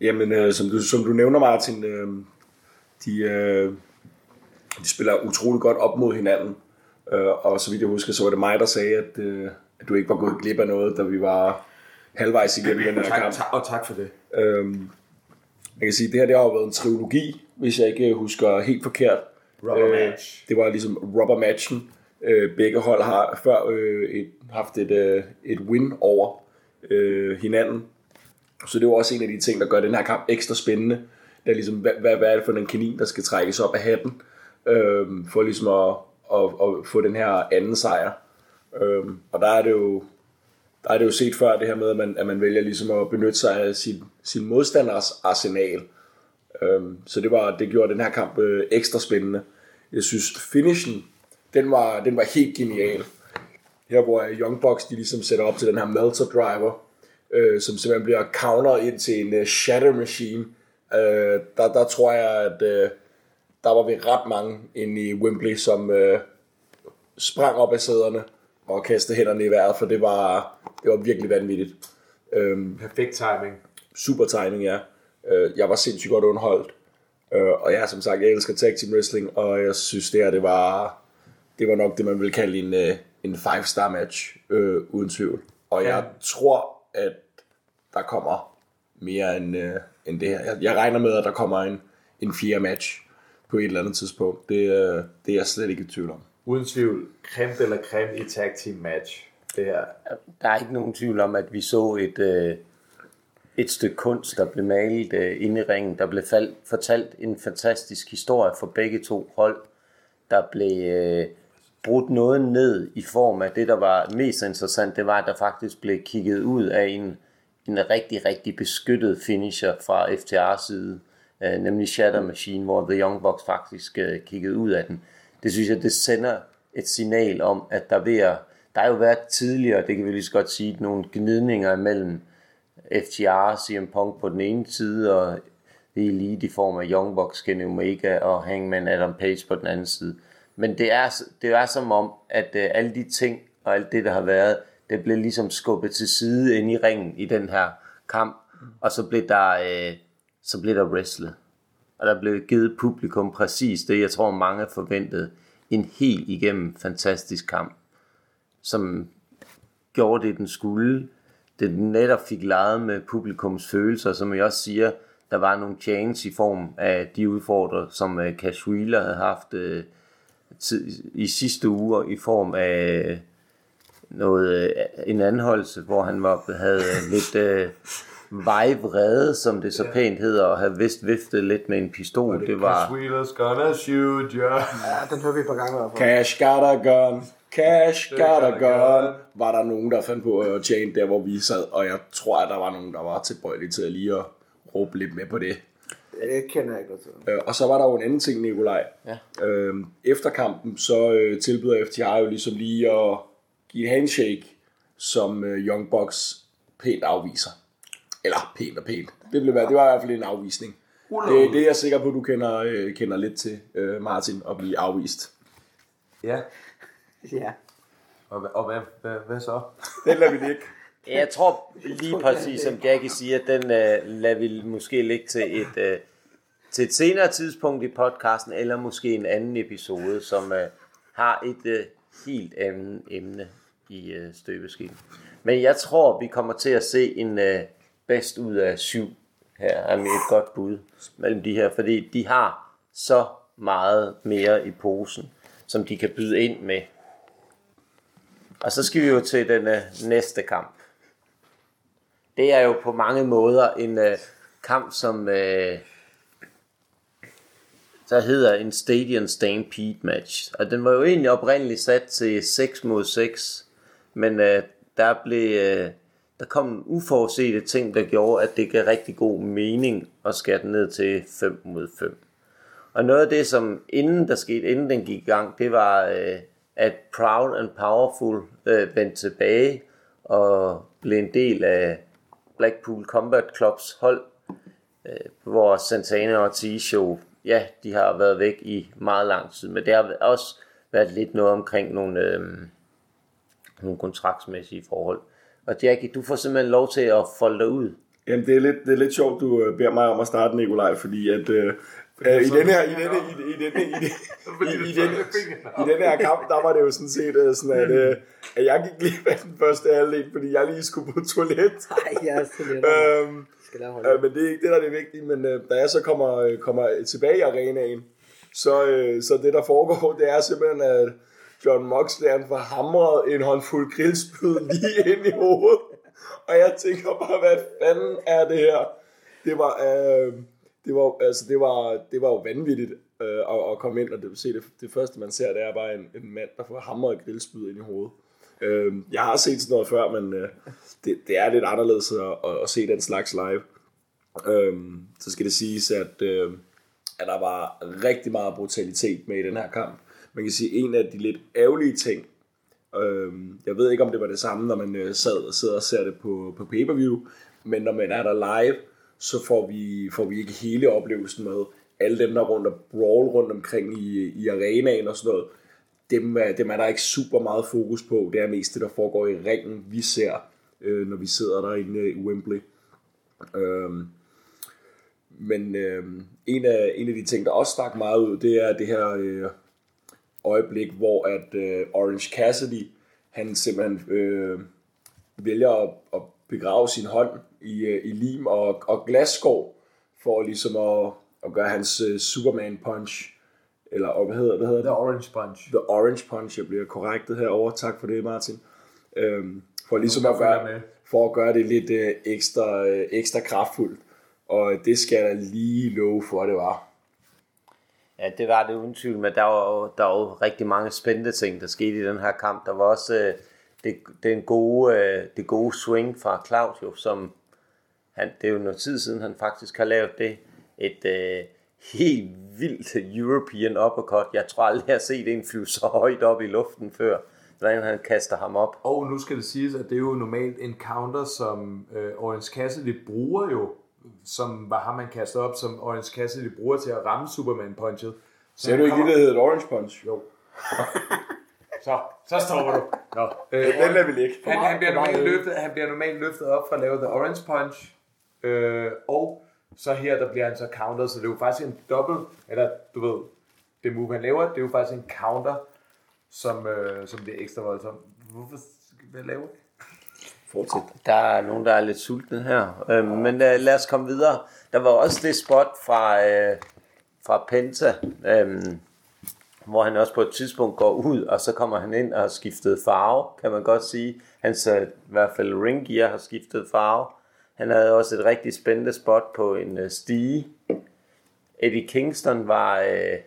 Jamen, øh, som, du, som du nævner, Martin, øh, de, øh, de spiller utrolig godt op mod hinanden. Øh, og så vidt jeg husker, så var det mig, der sagde, at, øh, at du ikke var gået glip af noget, da vi var halvvejs igennem den her Tak, kamp. tak, og tak for det. Øhm, jeg kan sige, at det her det har jo været en trilogi, hvis jeg ikke husker helt forkert. Rubber match. det var ligesom rubber matchen. Øh, begge hold har før øh, et, haft et, øh, et win over øh, hinanden. Så det var også en af de ting, der gør den her kamp ekstra spændende. Det er ligesom, hvad, hvad, hvad er det for en kanin, der skal trækkes op af hatten, øh, for ligesom at, at, at få den her anden sejr. Øhm, og der er det jo der er det jo set før det her med, at man, at man vælger ligesom at benytte sig af sin, sin modstanders arsenal. Øhm, så det, var, det gjorde den her kamp øh, ekstra spændende. Jeg synes, finishen, den var, den var helt genial. her hvor Young Bucks de ligesom sætter op til den her Melter Driver, øh, som simpelthen bliver counter ind til en uh, Shatter Machine. Øh, der, der tror jeg, at øh, der var vi ret mange inde i Wembley, som øh, sprang op af sæderne og kastede hænderne i vejret, for det var, det var virkelig vanvittigt. Øhm, Perfekt timing. super timing, ja. Øh, jeg var sindssygt godt underholdt. Øh, og jeg som sagt, jeg elsker tag team wrestling, og jeg synes det her, det var, det var nok det, man vil kalde en, øh, en five-star match, øh, uden tvivl. Og jeg tror, at der kommer mere end, øh, end det her. Jeg, jeg regner med, at der kommer en, en fjerde match på et eller andet tidspunkt. Det, øh, det er jeg slet ikke i tvivl om. Uden tvivl, creme eller creme i tag team match. Det her. Der er ikke nogen tvivl om, at vi så et, øh, et stykke kunst, der blev malet øh, inde i ringen. Der blev fald, fortalt en fantastisk historie for begge to hold. Der blev øh, brudt noget ned i form af det, der var mest interessant. Det var, at der faktisk blev kigget ud af en, en rigtig, rigtig beskyttet finisher fra FTR's side. Øh, nemlig Shatter Machine, hvor The Young Bucks faktisk øh, kiggede ud af den. Det synes jeg, det sender et signal om, at der ved at, der har jo været tidligere, det kan vi lige så godt sige, nogle gnidninger mellem FTR, CM Punk på den ene side, og The Elite i form af Young Bucks, Kenny Omega og Hangman Adam Page på den anden side. Men det er, det er som om, at øh, alle de ting og alt det, der har været, det blev ligesom skubbet til side ind i ringen i den her kamp, og så blev der, Øh, så blev der wrestlet. Og der blev givet publikum præcis det, jeg tror mange forventede. En helt igennem fantastisk kamp, som gjorde det, den skulle. Det netop fik leget med publikums følelser, som jeg også siger, der var nogle change i form af de udfordrere, som øh, Cash Wheeler havde haft øh, i sidste uge i form af øh, noget, en anholdelse, hvor han var, havde lidt vejvrede, som det så pænt hedder, og havde vist viftet lidt med en pistol. Det var... Wheeler's gonna shoot you. Ja, den hører vi et par gange i hvert fald. Cash got a gun. Cash got a gun. Var der nogen, der fandt på at tjene der, hvor vi sad, og jeg tror, at der var nogen, der var tilbøjelige til at lige at råbe lidt med på det. Det kender jeg ikke noget til. Øh, Og så var der jo en anden ting, Nikolaj. Ja. Øhm, efter kampen, så øh, tilbyder FTR jo ligesom lige at give et handshake, som øh, Young Bucks pænt afviser. Eller pænt og pænt. Det, blev, det var i hvert fald en afvisning. Det, det er jeg sikker på, du kender, øh, kender lidt til, øh, Martin, at blive afvist. Ja. Ja. Og, hvad- og hvad, hvad, hvad så? Den lader vi ligge. Jeg tror lige præcis, som Jackie siger, den uh, lader vi måske ligge til et, uh, til et senere tidspunkt i podcasten, eller måske en anden episode, som uh, har et uh, helt andet emne i uh, støbeskeen. Men jeg tror, vi kommer til at se en uh, bedst ud af syv her, er et godt bud mellem de her, fordi de har så meget mere i posen, som de kan byde ind med. Og så skal vi jo til den uh, næste kamp. Det er jo på mange måder en uh, kamp, som uh, der hedder en Stadium Stampede match. Og den var jo egentlig oprindeligt sat til 6 mod 6, men uh, der blev uh, der kom uforudsete ting, der gjorde, at det gav rigtig god mening at skære den ned til 5 mod 5. Og noget af det, som inden der skete, inden den gik i gang, det var, øh, at Proud and Powerful øh, vendte tilbage og blev en del af Blackpool Combat Clubs hold, øh, hvor Santana og T-Show, ja, de har været væk i meget lang tid, men det har også været lidt noget omkring nogle, øh, nogle kontraktsmæssige forhold. Og Jackie, du får simpelthen lov til at folde dig ud. Jamen, det er lidt, det er lidt sjovt, du øh, beder mig om at starte, Nikolaj, fordi at øh, øh, i denne her, i denne, i, i denne, i, i, i, denne, i denne her kamp, der var det jo sådan set øh, sådan, at, øh, at jeg gik lige af den første halvdel, fordi jeg lige skulle på toilet. Nej, jeg er så lidt. Øhm, øh, men det er ikke det, der er det vigtige, men øh, da jeg så kommer, kommer tilbage i arenaen, så, øh, så det, der foregår, det er simpelthen, at John Moxley han får hamret en håndfuld grillspyd lige ind i hovedet. Og jeg tænker bare, hvad fanden er det her? Det var, øh, det var, altså, det var, det var jo vanvittigt øh, at, at komme ind og det, se det, det første, man ser, det er bare en, en mand, der får hamret grillspyd ind i hovedet. Øh, jeg har set sådan noget før, men øh, det, det er lidt anderledes at, at, at se den slags live. Øh, så skal det siges, at, øh, at der var rigtig meget brutalitet med i den her kamp. Man kan sige, en af de lidt ærgerlige ting øh, jeg ved ikke, om det var det samme, når man øh, sad sad, sidder og ser det på, på pay-per-view, men når man er der live, så får vi, får vi ikke hele oplevelsen med. Alle dem, der rundt og brawl rundt omkring i, i arenaen og sådan noget, dem, er- dem er der ikke super meget fokus på. Det er mest det, der foregår i ringen, vi ser, øh, når vi sidder derinde øh, i Wembley. Øhm, men øh, en, af, en af de ting, der også stak meget ud, det er det her øh, øjeblik, hvor at øh, Orange Cassidy, han simpelthen øh, vælger at, at begrave sin hånd i, øh, i lim og, og glasskår, for ligesom at, at gøre hans øh, Superman punch, eller og hvad hedder, hvad hedder The det? Orange Punch. The Orange Punch, jeg bliver korrektet herover. Tak for det, Martin. Øhm, for ligesom at gøre, for at gøre det lidt øh, ekstra, øh, ekstra kraftfuldt. Og det skal jeg da lige love for, det var. Ja, det var det uden tvivl, men der var, jo, der var jo rigtig mange spændende ting, der skete i den her kamp. Der var også øh, det, den gode, øh, det gode swing fra Claudio, som han, det er jo noget tid siden, han faktisk har lavet det. Et øh, helt vildt European uppercut. Jeg tror aldrig, jeg har set en flyve så højt op i luften før, hvordan han kaster ham op. Og nu skal det siges, at det er jo normalt en counter, som øh, Orange Cassidy bruger jo, som var ham, man kaster op, som Orange Cassidy bruger til at ramme Superman-punchet. Ser du ikke kommer- det hedder et Orange Punch? Jo. så, så stopper du. Nå, øh, Den lader vi ikke. han, han, bliver normalt løftet, han bliver normalt løftet op for at lave The Orange Punch. Øh, og så her, der bliver han så countered, så det er jo faktisk en dobbelt, eller du ved, det move, han laver, det er jo faktisk en counter, som, øh, som bliver ekstra voldsom. Hvorfor, hvad laver? Fortsæt. Ah, der er nogen, der er lidt sultne her. Øh, men øh, lad os komme videre. Der var også det spot fra, øh, fra Penta, øh, hvor han også på et tidspunkt går ud, og så kommer han ind og har skiftet farve, kan man godt sige. Hans så i hvert fald ringgear har skiftet farve. Han havde også et rigtig spændende spot på en øh, stige. Eddie Kingston var, øh,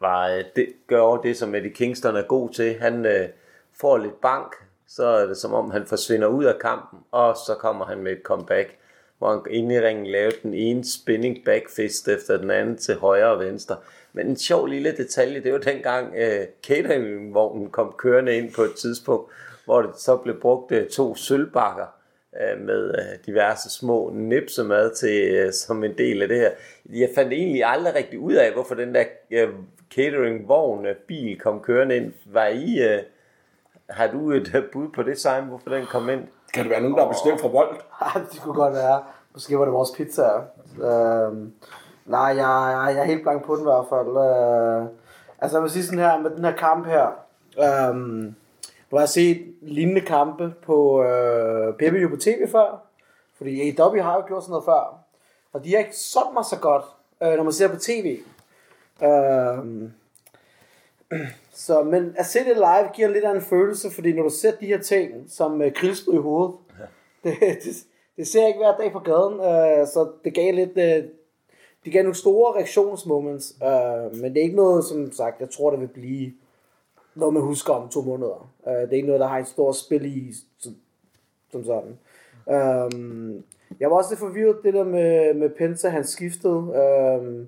var øh, det, gør det, som Eddie Kingston er god til. Han øh, får lidt bank, så er det som om, han forsvinder ud af kampen, og så kommer han med et comeback, hvor han inde i ringen lavede den ene spinning backfist efter den anden til højre og venstre. Men en sjov lille detalje, det var dengang øh, cateringvognen kom kørende ind på et tidspunkt, hvor det så blev brugt øh, to sølvbakker øh, med øh, diverse små nipsemad til, øh, som en del af det her. Jeg fandt egentlig aldrig rigtig ud af, hvorfor den der øh, cateringvogn, øh, bil kom kørende ind. Var I, øh, har du et øh, bud på det, Simon, hvorfor den kom ind? Kan det være nogen, der er bestemt fra Volt? Det kunne godt være. Måske var det vores pizza. Øhm, nej, jeg, jeg, jeg er helt blank på den i hvert fald. Øh, altså jeg vil sige sådan her, med den her kamp her. Øhm, du har set lignende kampe på øh, pay på tv før. Fordi AEW har jo gjort sådan noget før. Og de har ikke solgt mig så godt, øh, når man ser på tv. Øhm, så, men at se det live giver lidt af en følelse, fordi når du ser de her ting, som øh, i hovedet, det, det, det ser jeg ikke hver dag på gaden, øh, så det gav lidt, øh, det gav nogle store reaktionsmoments, øh, men det er ikke noget, som sagt, jeg tror, det vil blive noget, man husker om to måneder. Øh, det er ikke noget, der har et stort spil i, som, som sådan. Um, jeg var også lidt forvirret, det der med, med Penta, han skiftede. Um,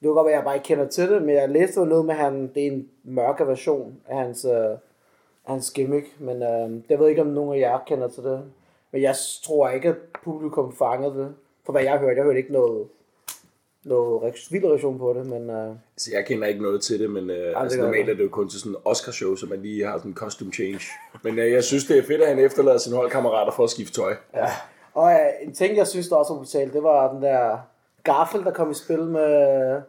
det kan godt være, at jeg bare ikke kender til det, men jeg læste jo noget med, at han, det er en mørkere version af hans, uh, hans gimmick, men uh, jeg ved ikke, om nogen af jer kender til det. Men jeg tror ikke, at publikum fangede det. For hvad jeg hørte, jeg hørte ikke noget, noget vild reaktion på det, men uh, Så jeg kender ikke noget til det, men øh, altså, gør normalt jeg er det jo kun til sådan en Oscar-show, så man lige har sådan en costume change. Men øh, jeg synes, det er fedt, at han efterlader sine holdkammerater for at skifte tøj. Ja. Og uh, en ting, jeg synes, der også var brutalt, det var den der gaffel, der kom i spil med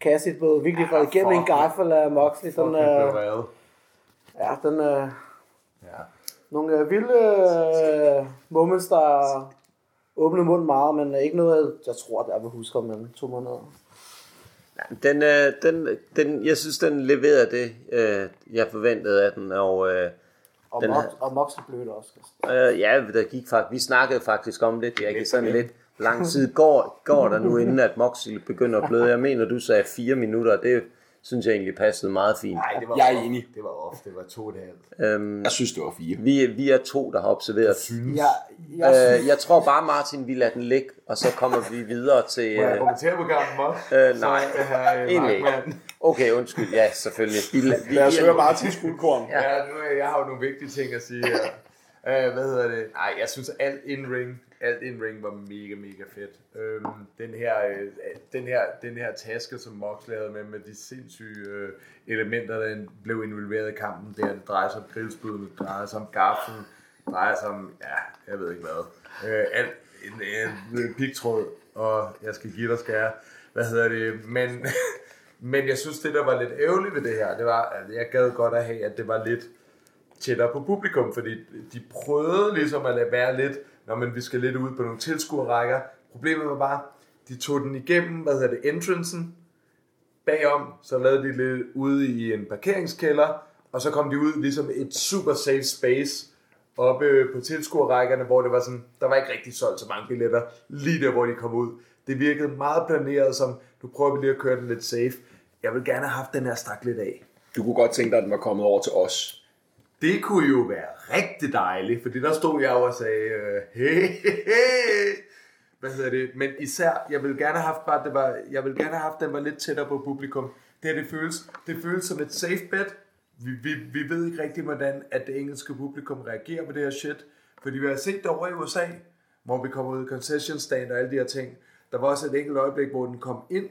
Cassidy blev virkelig ja, igennem en gaffel af Moxley. Den, det reddet. ja, den, uh, Ja. nogle uh, vilde uh, moments, der åbnede munden meget, men ikke noget, jeg tror, der vil huske om en to måneder. Den, øh, den, den, jeg synes, den leverede det, øh, jeg forventede af den, og øh, Og, Den Mox, og Moxley blev det også. øh, ja, der gik faktisk, vi snakkede faktisk om det, jeg kan sådan lidt lang tid går, går der nu, inden at Moxley begynder at bløde. Jeg mener, du sagde fire minutter, det synes jeg egentlig passede meget fint. Nej, det var Jeg er enig. Det var off. Det var to og et halvt. Øhm, Jeg synes, det var fire. vi, vi er to, der har observeret. Jeg, jeg, Øh, jeg tror bare, Martin, vi lader den ligge, og så kommer vi videre til... Må jeg Øh, kommentere på kampen også? øh, nej, her, øh, egentlig ikke. Okay, undskyld. Ja, selvfølgelig. Vi, vi, Lad os høre Martins guldkorn. Ja, nu, er- jeg har jo nogle vigtige ting at sige her. Uh, hvad hedder det? Nej, jeg synes alt in-ring, alt in-ring var mega, mega fedt. Øhm, den, her, øh, den, her, den her taske, som Moxley havde med, med de sindssyge øh, elementer, der blev involveret i kampen, der. det drejer sig om grillspydene, det drejer sig om gaflen, det drejer sig om, ja, jeg ved ikke hvad. Øh, alt, en, en, en pigtråd, og jeg skal give dig skære. Hvad hedder det? Men, men jeg synes, det der var lidt ærgerligt ved det her, det var, at jeg gad godt at have, at det var lidt tættere på publikum, fordi de prøvede ligesom at lade være lidt, når men vi skal lidt ud på nogle tilskuerrækker. Problemet var bare, de tog den igennem, hvad hedder det, entrancen, bagom, så lavede de lidt ude i en parkeringskælder, og så kom de ud ligesom et super safe space oppe på tilskuerrækkerne, hvor det var sådan, der var ikke rigtig solgt så mange billetter, lige der, hvor de kom ud. Det virkede meget planeret som, nu prøver vi lige at køre den lidt safe. Jeg vil gerne have haft den her stak lidt af. Du kunne godt tænke dig, at den var kommet over til os. Det kunne jo være rigtig dejligt, fordi der stod jeg og sagde, øh, hey, hey, hey. Hvad hedder det? Men især, jeg vil gerne have haft bare, det var, jeg vil gerne have haft, den var lidt tættere på publikum. Det her, det føles, det føles som et safe bet. Vi, vi, vi ved ikke rigtig, hvordan at det engelske publikum reagerer på det her shit. Fordi vi har set det over i USA, hvor vi kommer ud i concession stand og alle de her ting. Der var også et enkelt øjeblik, hvor den kom ind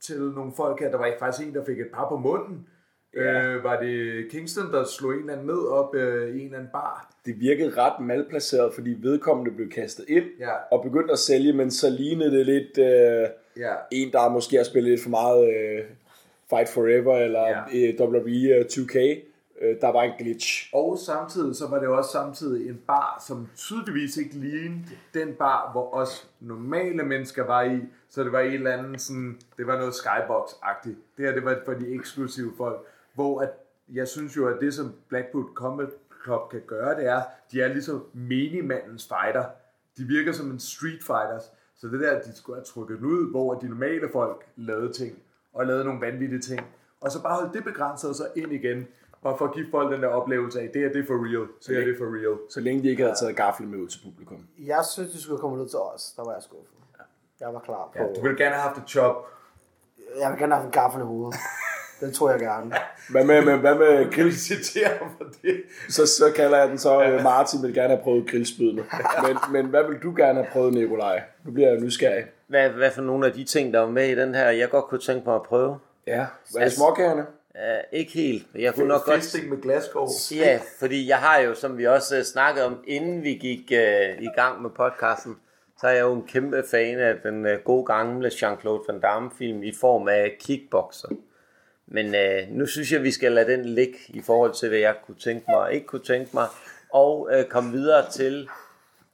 til nogle folk her. Der var faktisk en, der fik et par på munden. Ja. Øh, var det Kingston, der slog en eller anden ned op øh, i en eller anden bar? Det virkede ret malplaceret, fordi vedkommende blev kastet ind Ja. og begyndte at sælge, men så lignede det lidt øh, Ja. en, der måske har spillet lidt for meget øh, Fight Forever eller Ja. øh, WWE 2K. Øh, der var en glitch. Og samtidig, så var det også samtidig en bar, som tydeligvis ikke lignede den bar, hvor os normale mennesker var i. Så det var en eller anden sådan, det var noget skybox-agtigt. Det her, det var for de eksklusive folk. Hvor at, jeg synes jo, at det som Blackwood Combat Club kan gøre, det er, de er ligesom minimandens fighter. De virker som en street fighters. Så det der, de skulle have trykket den ud, hvor de normale folk lavede ting, og lavede nogle vanvittige ting. Og så bare holde det begrænset og så ind igen, bare for at give folk den der oplevelse af, det her det er for real, det her det er for real. Så længe de ikke havde taget gaflen med ud til publikum. jeg synes, de skulle komme ud til os. Der var jeg skuffet. Jeg var klar på. Ja, du ville gerne have haft et chop. Jeg vil gerne have en gaffel i hovedet. Den tror jeg gerne. Hvad med, med, hvad med grill? for det. Så, så kalder jeg den så, øh, Martin vil gerne have prøvet grillspydene. Men, men hvad vil du gerne have prøvet, Nikolaj? Nu bliver jeg nysgerrig. hvad, hvad for nogle af de ting, der var med i den her, jeg godt kunne tænke mig at prøve? Ja. Hvad er småkagerne? Uh, ikke helt. Jeg kunne nok godt... Med glasgård. Ja, fordi jeg har jo, som vi også uh, snakkede om, inden vi gik uh, i gang med podcasten, så er jeg jo en kæmpe fan af den uh, gode gamle Jean-Claude Van Damme film i form af kickboxer. Men uh, nu synes jeg, vi skal lade den ligge i forhold til, hvad jeg kunne tænke mig og ikke kunne tænke mig. Og uh, komme videre til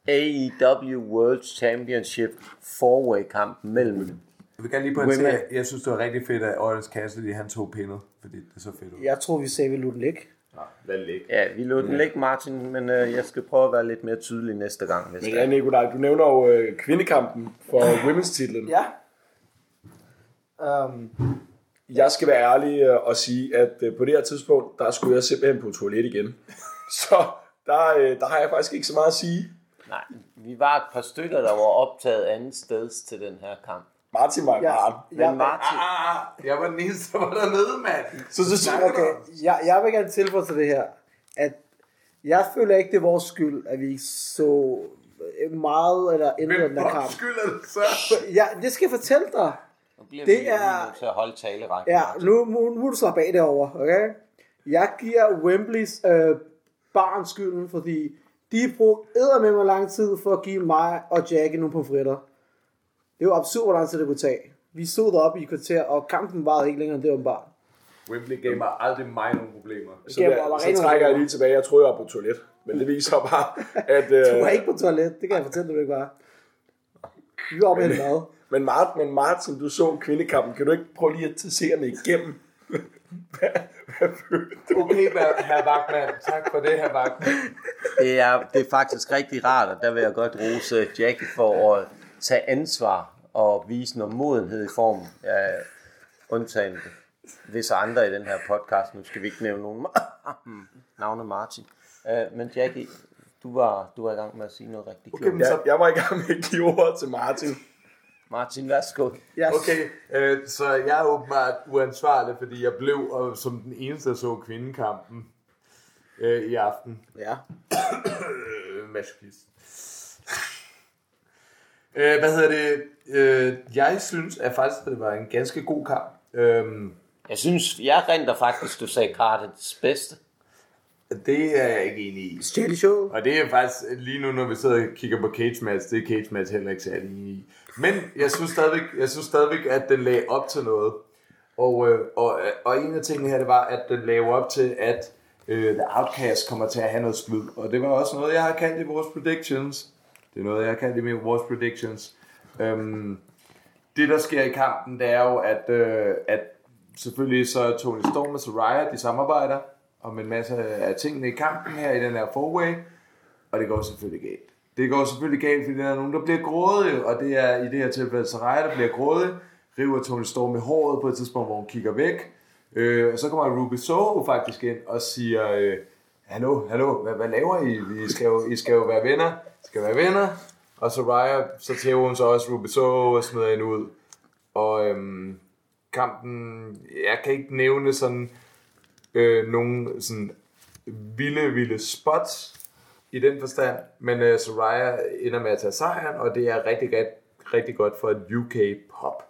AEW World Championship four-way kamp mellem Jeg vil gerne lige pointere, Women. jeg synes, det var rigtig fedt, at Orange Cassidy, han tog pindet, fordi det så fedt ud. Jeg tror, vi sagde, vi lod den ligge. Ja, lad det ligge. Ja, vi lå den ligge, Martin, men øh, jeg skal prøve at være lidt mere tydelig næste gang. Hvis Men det ja, er. Nikolaj, du nævner jo øh, kvindekampen for women's titlen. Ja. Um, Jeg skal være ærlig øh, og sige, at øh, på det her tidspunkt, der skulle jeg simpelthen på toilet igen. Så der, øh, der har jeg faktisk ikke så meget at sige. Nej, vi var et par stykker, der var optaget andet steds til den her kamp. Martin var ja, barn. Men ja, Martin, Ah, jeg var den eneste, der var dernede, mand. Så så okay. jeg, jeg vil gerne tilføje til det her, at jeg føler ikke, det er vores skyld, at vi ikke så meget eller ændrede den fuck kamp. skyld er det så? Ja, det skal jeg fortælle dig. Nu bliver det vi er- nødt til at holde talerækken. Ja, nu, nu, nu du slappe af derovre, okay? Jeg giver Wembleys øh, barn skylden, fordi de brugte med mig lang tid for at give mig og Jackie nogle pomfritter. Det var absurd, hvor lang tid det kunne tage. Vi stod deroppe i kvarter, og kampen varede ikke længere end det åbenbart. Wembley gav mig aldrig mig nogle problemer. Så, der, bare så trækker jeg lige tilbage. Jeg troede, jeg var på toilet. Men det viser bare, at... Du var Øh, ikke på toilet, det kan jeg fortælle dig, du ikke var. Vi var oppe i mad. Men, Martin, men Martin, du så kvindekampen. Kan du ikke prøve lige at tage seerne igennem? hvad, hvad du? Okay, herr Wagner. Tak for det, herr Wagner. Det, er, det er faktisk rigtig rart, og der vil jeg godt rose Jackie for at tage ansvar og vise noget modenhed i form af undtagen visse andre i den her podcast. Nu skal vi ikke nævne nogen navne Martin. Uh, men Jackie, du var, du var i gang med at sige noget rigtig Okay, klogt. men jeg, jeg var i gang med at give ordet til Martin. Martin, værsgo. Yes. Okay, øh, så jeg er åbenbart uansvarlig, fordi jeg blev og, som den eneste, der så kvindekampen øh, i aften. Ja. Øh, masochist. Øh, hvad hedder det? Øh, jeg synes at faktisk, at det var en ganske god kamp. Øhm, Jeg synes, jeg renter faktisk, du sagde Gradets bedste. det er jeg ikke enig i. Stjæle show. Og det er faktisk lige nu, når vi sidder og kigger på cage match, det er cage match heller ikke særlig enig i. Men jeg synes stadigvæk, jeg synes stadigvæk at den lagde op til noget. Og, øh, og, øh, og en af tingene her, det var, at den lagde op til, at øh, The Outcast kommer til at have noget splid. Og det var også noget, jeg har kaldt i vores predictions. Det er noget, jeg har kaldt i vores predictions. Øhm, det, der sker i kampen, det er jo, at, øh, at selvfølgelig så er Tony Storm og Soraya, de samarbejder om en masse af tingene i kampen her i den her four-way. Og det går selvfølgelig galt. Det går selvfølgelig galt, fordi der er nogen, der bliver grådige, og det er i det her tilfælde Saraya, der bliver grådig, river Tony Storm i håret på et tidspunkt, hvor hun kigger væk. Øh, og så kommer Ruby Soho faktisk ind og siger, øh, hallo, hallo, hvad, hvad laver I? I skal, jo, I skal jo være venner. I skal være venner. Og Soraya, så tæver hun så også Ruby Soho og smider hende ud. Og øhm, kampen, jeg kan ikke nævne sådan øh, nogle sådan vilde, vilde spots i den forstand, men øh, Soraya ender med at tage sejren, og det er rigtig, rigtig, rigtig godt for et UK pop.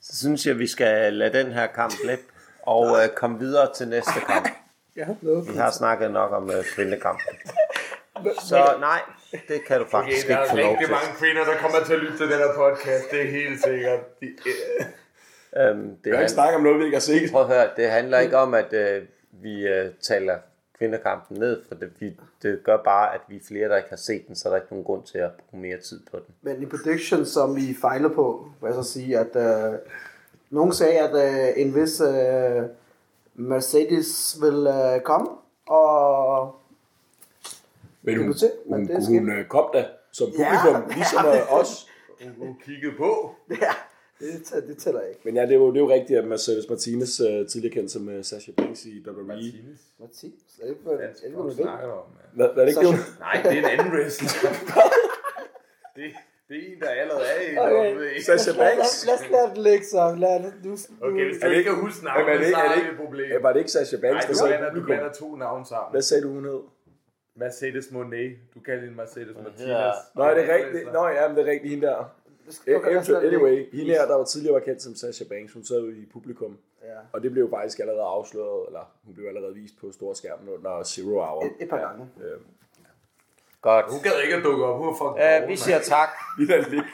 Så synes jeg, vi skal lade den her kamp slippe og øh, komme videre til næste kamp. Ja, noget. Vi har snakket nok om øh, kvindekampen. Så nej, det kan du Okay, faktisk der ikke få er lov rigtig til. mange kvinder, der kommer til at lytte til den her podcast, det er helt sikkert. De, øh, Øhm, det Jeg har ikke snakket om noget, vi ikke har set. prøv at høre, det handler ikke om, at øh, vi øh, taler kvindekampen ned, for det, vi, det gør bare, at vi er flere, der ikke har set den, så er der ikke nogen grund til at bruge mere tid på den. Men i prediction, som I fejler på, vil jeg så sige, at øh, nogen sagde, at øh, en vis øh, Mercedes vil øh, komme, og Men hun, men hun, det hun, hun øh, kom da som publikum, ligesom ja. øh, os. hun kiggede på. ja, det, det tæller ikke. Men ja, det er jo, det er jo rigtigt, at Mercedes Martinez uh, tidligere kendt som uh, Sasha Banks i WWE. Martin, så er det ikke, Hvad ikke noget snakker du om? Hvad, er det ikke det? Sasha- Nej, det er en anden wrestler. det, det er en, der allerede er i Okay. WWE. Sasha Banks? lad, os lade det ligge så. Lad det, du, Okay, hvis du, du ikke kan huske navnet, Jamen, er det ikke- så er har det vi ikke- et problem. Ja, var det ikke Sasha Nej, Banks, der du i blander, du blander to navne sammen. Hvad sagde du, hun hed? Mercedes Monet. Du kalder hende Mercedes Martinez. Nå, er det rigtigt? Nå, ja, men det er rigtigt, hende der. Okay, det Anyway, hende her, der var tidligere var kendt som Sasha Banks, hun sad jo i publikum. Ja. Og det blev jo faktisk allerede afsløret, eller hun blev allerede vist på storskærmen under Zero Hour. Et, et par gange. Godt. Hun gad ikke at dukke op. Hun er fucking dårlig, vi siger tak. Vi lader det ligge.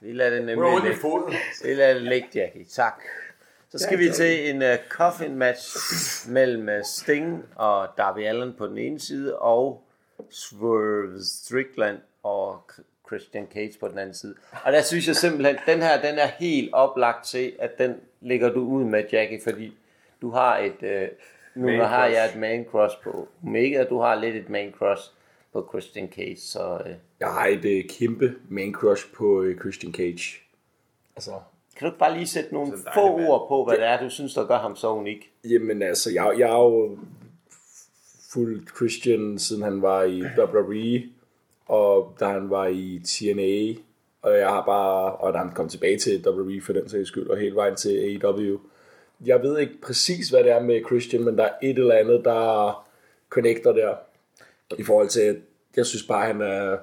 Vi lader det Hun nemlig i ligge. foden. Vi lader det ligge, Jackie. Tak. Så skal vi til en uh, coffin match mellem uh, Sting og Darby Allen på den ene side, og Swerve Strickland og Christian Cage på den anden side. Og der synes jeg simpelthen, den her, den er helt oplagt til, at den ligger du ud med, Jackie, fordi du har et, uh, nu Man har jeg et man crush på Omega, og du har lidt et man crush på Christian Cage, så uh, Jeg har et øh, kæmpe man crush på øh, Christian Cage. Altså, kan du ikke bare lige sætte nogle få mand. ord på, hvad det er, du synes, der gør ham så unik? Jamen altså, jeg, jeg er jo fuld Christian, siden han var i WWE, og da han var i TNA, og jeg har bare, og da han kom tilbage til WWE for den sags skyld, og helt vejen til AEW. Jeg ved ikke præcis, hvad det er med Christian, men der er et eller andet, der connecter der, i forhold til, at jeg synes bare, han er,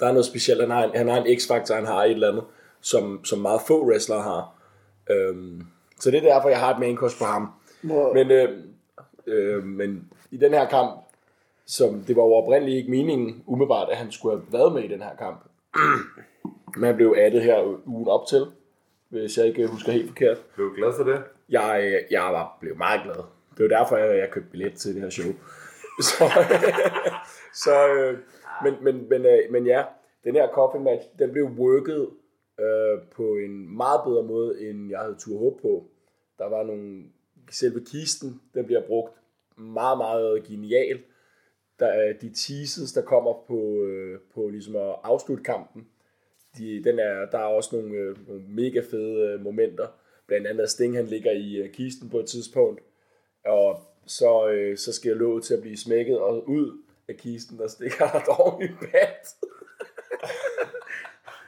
der er noget specielt. Han har en, han har en x-faktor, han har et eller andet, som, som meget få wrestlere har. Øhm, så det er derfor, jeg har et main på ham. Hvor, Men, øh, øh, men i den her kamp, som det var jo oprindeligt ikke meningen umiddelbart, at han skulle have været med i den her kamp. Men han blev addet her ugen op til, hvis jeg ikke husker helt forkert. Blev du glad for det? Jeg, jeg var, blev meget glad. Det var derfor, jeg, jeg købte billet til det her show. Så, så øh, men, men, men, øh, men ja, den her coffin match, den blev worket øh, på en meget bedre måde, end jeg havde tur håb på. Der var nogle, selve kisten, den bliver brugt meget, meget genialt. Der er de teases, der kommer på, øh, på ligesom at afslutte kampen. De, den er, der er også nogle, øh, nogle mega fede øh, momenter, blandt andet at Sting han ligger i øh, kisten på et tidspunkt, og så, øh, så sker låget til at blive smækket, og ud af kisten, der stikker der dog en bat.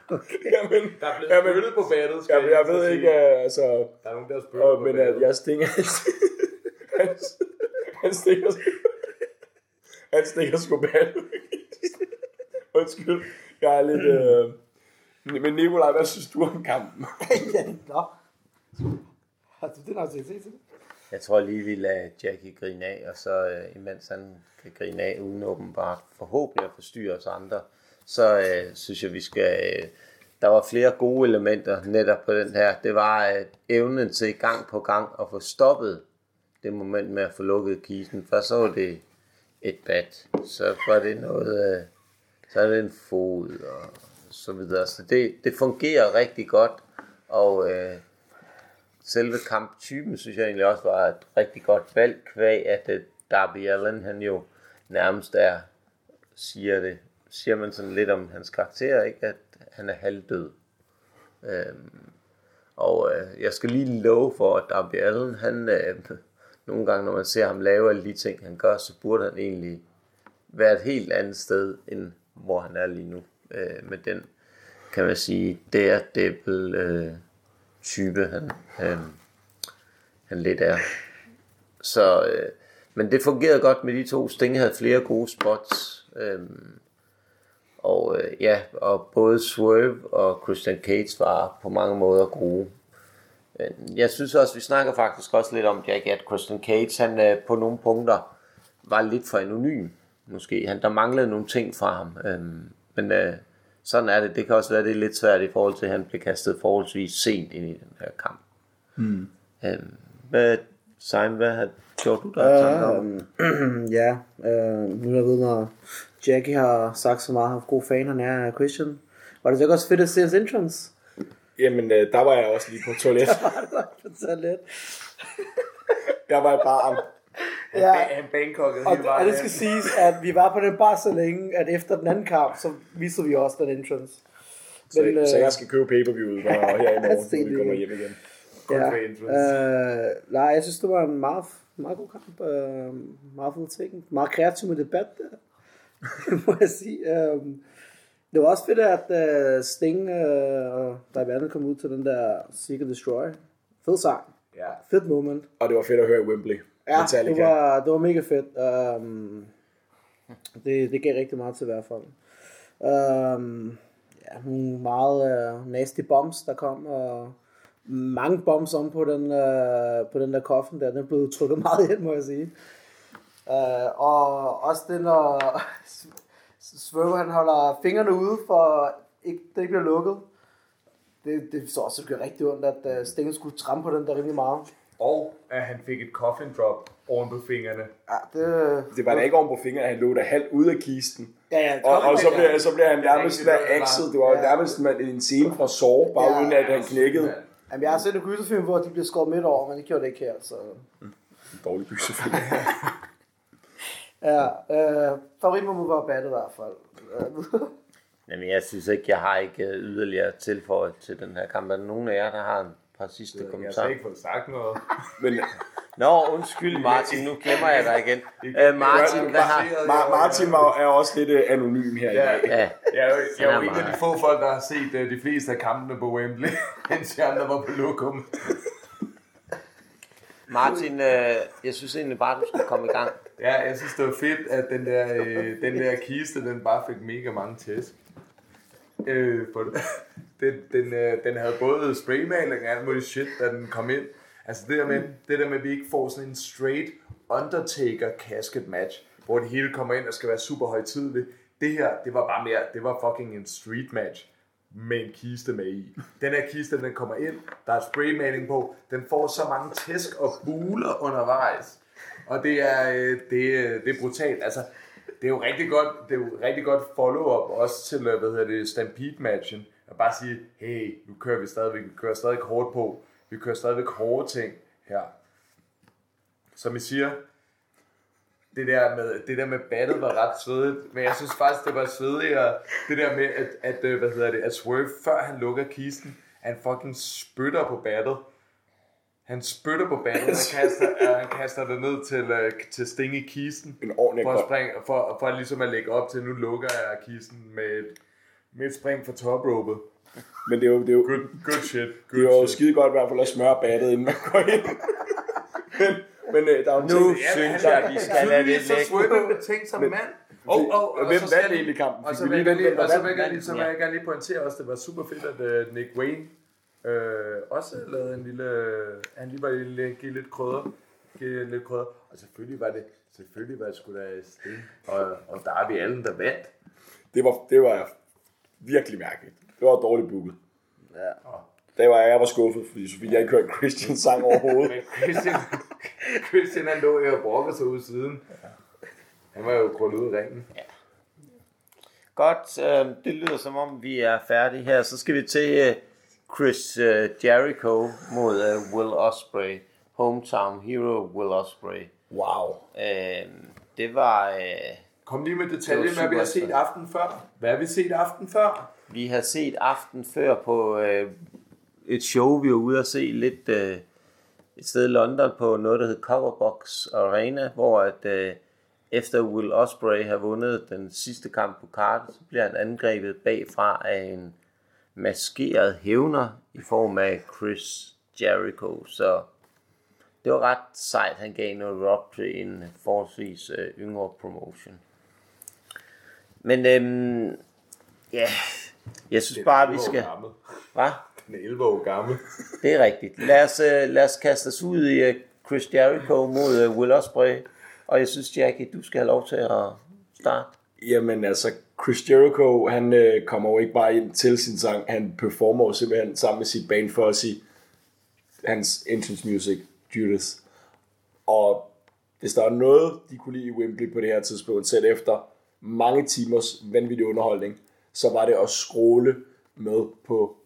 okay. Jamen, Der er blevet Jamen, spyttet på battet, skal Jamen, jeg så ved sige. ikke, altså... Der er nogen, der har spyttet på men battet. at jeg stinger... han, han stikker... Han stikker sgu bat. Undskyld. Jeg er lidt... Øh... Men Nikolaj, hvad synes du om kampen? ja, nå. Har du det nok til at se til det? Jeg tror lige, vi lader Jackie grine af, og så øh, imens han kan grine af, uden åbenbart forhåbentlig at forstyrre os andre, så øh, synes jeg, vi skal... Øh, der var flere gode elementer netop på den her. Det var øh, evnen til gang på gang at få stoppet det moment med at få lukket kisten. Først så var det et bat, så var det noget... Øh, så er det en fod og så videre. Så det, det fungerer rigtig godt, og øh, selve kamptypen synes jeg egentlig også var et rigtig godt valg, kvæg at øh, Darby Allen, han jo nærmest er, siger det, siger man sådan lidt om hans karakter, ikke? at han er halvdød. Øhm, og øh, jeg skal lige love for, at Darby Allen, han, øh, nogle gange når man ser ham lave alle de ting, han gør, så burde han egentlig være et helt andet sted, end hvor han er lige nu. Øh, med den, kan man sige, daredevil øh, type, han, øh, han lidt er. Så, øh, men det fungerede godt med de to. Sting havde flere gode spots. Øh, og øh, ja, og både Swerve og Christian Cates var på mange måder gode. Jeg synes også, vi snakker faktisk også lidt om Jack, at Christian Cage, han øh, på nogle punkter var lidt for anonym. Måske. Han, der manglede nogle ting fra ham. Øhm, men øh, sådan er det. Det kan også være, det er lidt svært i forhold til, at han blev kastet forholdsvis sent ind i den her kamp. Mm. Øhm, hvad, Simon, hvad har gjort du der? Uh, Øhm, ja, øh, nu er jeg ved, når Jackie har sagt så meget, hvor god fan han er af Christian. Var det så ikke også fedt at se hans entrance? Jamen, øh, der var jeg også lige på toilet. På toilet. Jeg var bare... Ja, Han Bangkok'ede og, hele vejen. og det skal siges, at vi var på den bar så længe, at efter den anden kamp, så viste vi også den entrance. Så, Men, så øh, jeg skal købe pay-per-viewet her i morgen, når vi det. kommer hjem igen. Kun Ja. entrance. Øh, nej, jeg synes, det var en meget, meget god kamp. Øh, meget fed ting. Meget kreativ med debat der, må jeg sige. Øh, det var også fedt, at øh, Sting øh, og kom ud til den der Seek and Destroy. Fed sang. Ja. Fedt moment. Og det var fedt at høre i Wembley. Ja, Metallica. det var, det var mega fedt. Um, det, det gav rigtig meget til hvert fald. Um, ja, nogle meget uh, nasty bombs, der kom, og mange bombs om på den, uh, på den der coffin der. Den blev trykket meget ind, må jeg sige. Uh, og også det, når Swerve han holder fingrene ude, for ikke, det ikke bliver lukket. Det, det så også det gjorde rigtig ondt, at uh, Sting skulle trampe på den der rimelig meget. Og at han fik et coffin drop oven på fingrene. Ja, det, Det var da ikke oven på fingeren, han lå der halvt ude af kisten. Ja, ja, Og, og så, ja. bliver, så bliver han nærmest var- akset. Det var Ja. nærmest med en scene fra Saw, bare Ja. uden at han knækkede. Jamen, jeg har set en gyserfilm, hvor de bliver skåret midt over, men det gjorde det ikke her, så... En dårlig gyserfilm. Ja, øh, favoritmoment var battet i hvert fald. Øh, Jamen, jeg synes ikke, jeg har ikke øh, yderligere tilføjet til den her kamp. Er der nogen af jer, der har en par sidste Jeg har kommentarer? slet ikke fået sagt noget. Men Nå, undskyld Martin, nu glemmer jeg dig igen. Øh, Martin, hvad har... Ma- Martin var, er også lidt øh, anonym her i Ja, dag. Ja, jeg, er jo- jeg er jo en af de få folk, der har set uh, de fleste af kampene på Wembley, mens de andre var på lokum. Martin, øh, jeg synes egentlig bare, du skal komme i gang. Ja, jeg synes, det var fedt, at den der, øh, den der kiste, den bare fik mega mange tæsk. Øh, for den, den, øh, den havde både spraymaling og alt muligt shit, da den kom ind. Altså det der med, det der med at vi ikke får sådan en straight Undertaker casket match, hvor det hele kommer ind og skal være super højtidligt. Det her, det var bare mere, det var fucking en street match med en kiste med i. Den her kiste, den kommer ind, der er spraymaling på, den får så mange tæsk og buler undervejs. Og det er, øh, det, øh, det er brutalt. Altså, det er jo rigtig godt, det er jo rigtig godt follow-up også til, øh, hvad hedder det, Stampede-matchen. At bare sige, hey, nu kører vi stadigvæk, vi kører stadig hårdt på. Vi kører stadigvæk hårde ting her. Som I siger, det der med, det der med battet var ret svedigt, men jeg synes faktisk, det var svedigere, det der med, at, at hvad hedder det, at Swerve, før han lukker kisten, han fucking spytter på battet, han spytter på banen og kaster, uh, han kaster det ned til, uh, til Sting i kisten. En ordentlig for, at springe, for, for ligesom at lægge op til, nu lukker jeg kisten med et, med et spring fra top ropet. Men det er jo, det er jo, Good, good shit. Good det er jo shit. skide godt i hvert fald at smøre battet, inden man går ind. men, men øh, der er jo Nu ting, synes jeg, vi skal lade det så ligge. swimmende ting som mand. Og, og, og, hvem så skal vandt egentlig kampen? Og så vil vi jeg og så så lige pointere også, det var super fedt, at uh, Nick Wayne øh, også lavede en lille, han lige var lige give lidt krydder, give lidt krydder. Og selvfølgelig var det, selvfølgelig var det sgu da Sting og, og Darby Allen, der vandt. det var, det var virkelig mærkeligt. Det var dårligt booket. Ja. Der var jeg var skuffet, fordi Sofie jeg ikke hørte Christian sang overhovedet. Men Christian, Christian han lå jo og brokkede sig ud siden. Han var jo krøllet ud i ringen. Godt, øh, det lyder som om vi er færdige her. Så skal vi til øh, Chris øh, Jericho mod øh, Will Ospreay. Hometown Hero Will Ospreay. Wow. Øh, det var... Øh, Kom lige med detaljen, Det var hvad vi har set aften før. Hvad har vi set aften før? vi har set aften før på øh, et show, vi var ude at se lidt øh, et sted i London på noget, der hed Coverbox Arena, hvor at, øh, efter Will Ospreay har vundet den sidste kamp på kartet, så bliver han angrebet bagfra af en maskeret hævner i form af Chris Jericho. Så det var ret sejt, han gav noget rock til en forholdsvis øh, yngre promotion. Men øhm, ja, jeg synes bare, vi skal... Hvad? Den er 11 år gammel. Det er rigtigt. Lad os, øh, lad os kaste os ud i øh, Chris Jericho mod øh, Will Ospreay. Og jeg synes, Jackie, du skal have lov til at starte. Jamen altså, Chris Jericho, han øh, kommer jo ikke bare ind til sin sang, han performer jo simpelthen sammen med sit band Fuzzy, hans entrance music, Judas. Og hvis der er noget, de kunne lide i Wembley på det her tidspunkt, selv efter mange timers vanvittig underholdning, så var det at skråle med på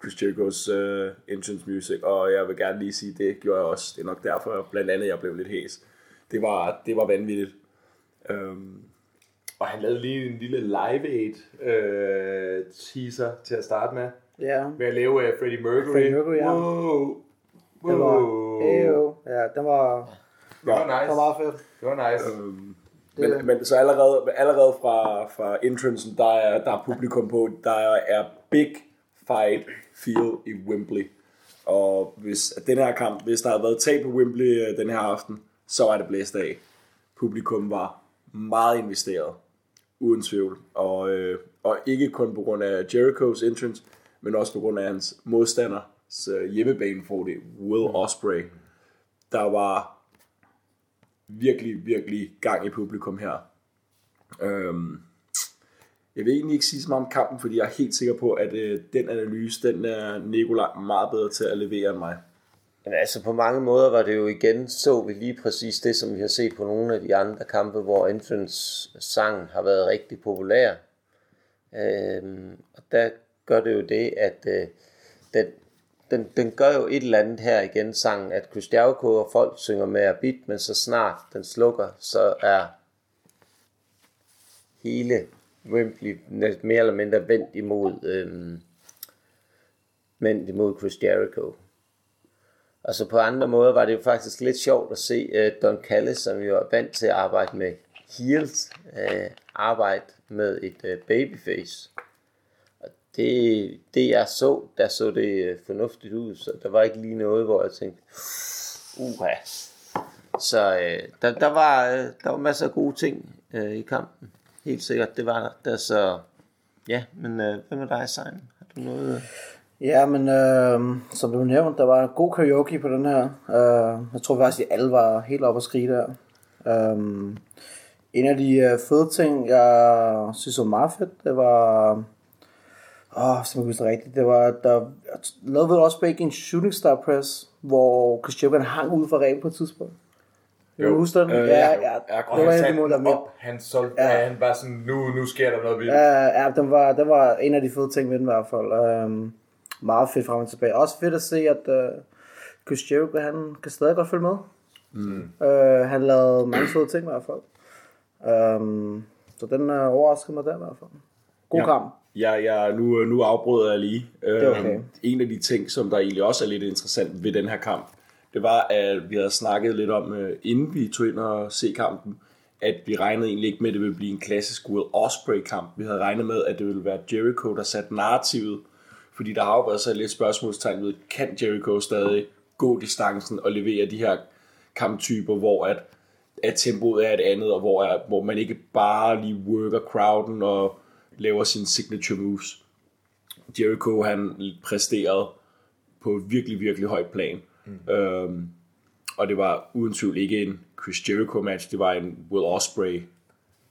Chris Jerichos uh, entrance music, og jeg vil gerne lige sige, det gjorde jeg også. Det er nok derfor, blandt andet, jeg blev lidt hæs. Det var, det var vanvittigt. Um, og han lavede lige en lille live aid øh, teaser til at starte med. Ja. Ved at lave uh, Freddie Mercury. Freddie Mercury, ja. Wow. Det var, Wow. Eyo. ja, den var, Det var den var nice. meget fedt. Det var nice. Men, men så allerede, allerede fra, fra entrancen, der er, der er publikum på, der er big fight feel i Wembley. Og hvis at den her kamp, hvis der havde været tab på Wembley øh, den her aften, så var det blæst af. Publikum var meget investeret, uden tvivl. Og, øh, og ikke kun på grund af Jerichos entrance, men også på grund af hans modstanders øh, hjemmebanefordel, Will Ospreay. Der var virkelig, virkelig gang i publikum her. Øhm, jeg vil egentlig ikke sige så meget om kampen, fordi jeg er helt sikker på, at øh, den analyse, den er Nikolaj meget bedre til at levere end mig. Men altså på mange måder var det jo igen, så vi lige præcis det, som vi har set på nogle af de andre kampe, hvor Infants sang har været rigtig populær. Øhm, og der gør det jo det, at øh, den, den, den gør jo et eller andet her igen, sangen, at Chris og folk synger med af beat, men så snart den slukker, så er hele Wembley næsten mere eller mindre vendt imod, øhm, vendt imod Chris Jericho. Og så på andre måder var det jo faktisk lidt sjovt at se uh, Don Callis, som jo er vant til at arbejde med heels, uh, arbejde med et uh, babyface. Og det, det jeg så, der så det uh, fornuftigt ud, så der var ikke lige noget, hvor jeg tænkte, uha. Så uh, der, der, var, uh, der var masser af gode ting uh, i kampen. Helt sikkert, det var der. der så, ja, men uh, hvad med dig, Simon? Har du noget... Uh... Ja, men øh, som du nævnte, der var en god karaoke på den her. Øh, jeg tror faktisk, at alle var helt oppe at skrige der. Øh, en af de øh, fede ting, jeg synes var meget fedt, det var... Åh, oh, som jeg husker rigtigt, det var, der lavede også begge en shooting star press, hvor Chris Jericho hang ud fra ræben på et tidspunkt. Jo. Du husker den? Øh, ja, ja, ja, ja, det Og var han satte den op. Han, solgte, Ja. ja. han var sådan, nu, nu sker der noget vildt. Ja, ja den, var, den var en af de fede ting ved den i hvert fald. Um, meget fedt frem og tilbage. Også fedt at se, at uh, Chris Jericho, han kan stadig godt følge med. Mm. Uh, han lavede mange fede ting i hvert fald. Um, så den uh, overraskede mig der i hvert fald. God ja. kamp. Ja, ja nu, nu afbryder jeg lige. er okay. Øhm, En af de ting, som der egentlig også er lidt interessant ved den her kamp, det var, at vi havde snakket lidt om, øh, inden vi tog ind og se kampen, at vi regnede egentlig ikke med, at det ville blive en klassisk Will Ospreay-kamp. Vi havde regnet med, at det ville være Jericho, der satte narrativet, fordi der har jo været så lidt spørgsmålstegn ved, kan Jericho stadig gå distancen og levere de her kamptyper, hvor at, at tempoet er et andet, og hvor, er, hvor man ikke bare lige worker crowden og laver sine signature moves. Jericho han præsterede på et virkelig, virkelig højt plan. Mm. Øhm, og det var uden tvivl ikke en Chris Jericho match, det var en Will Ospreay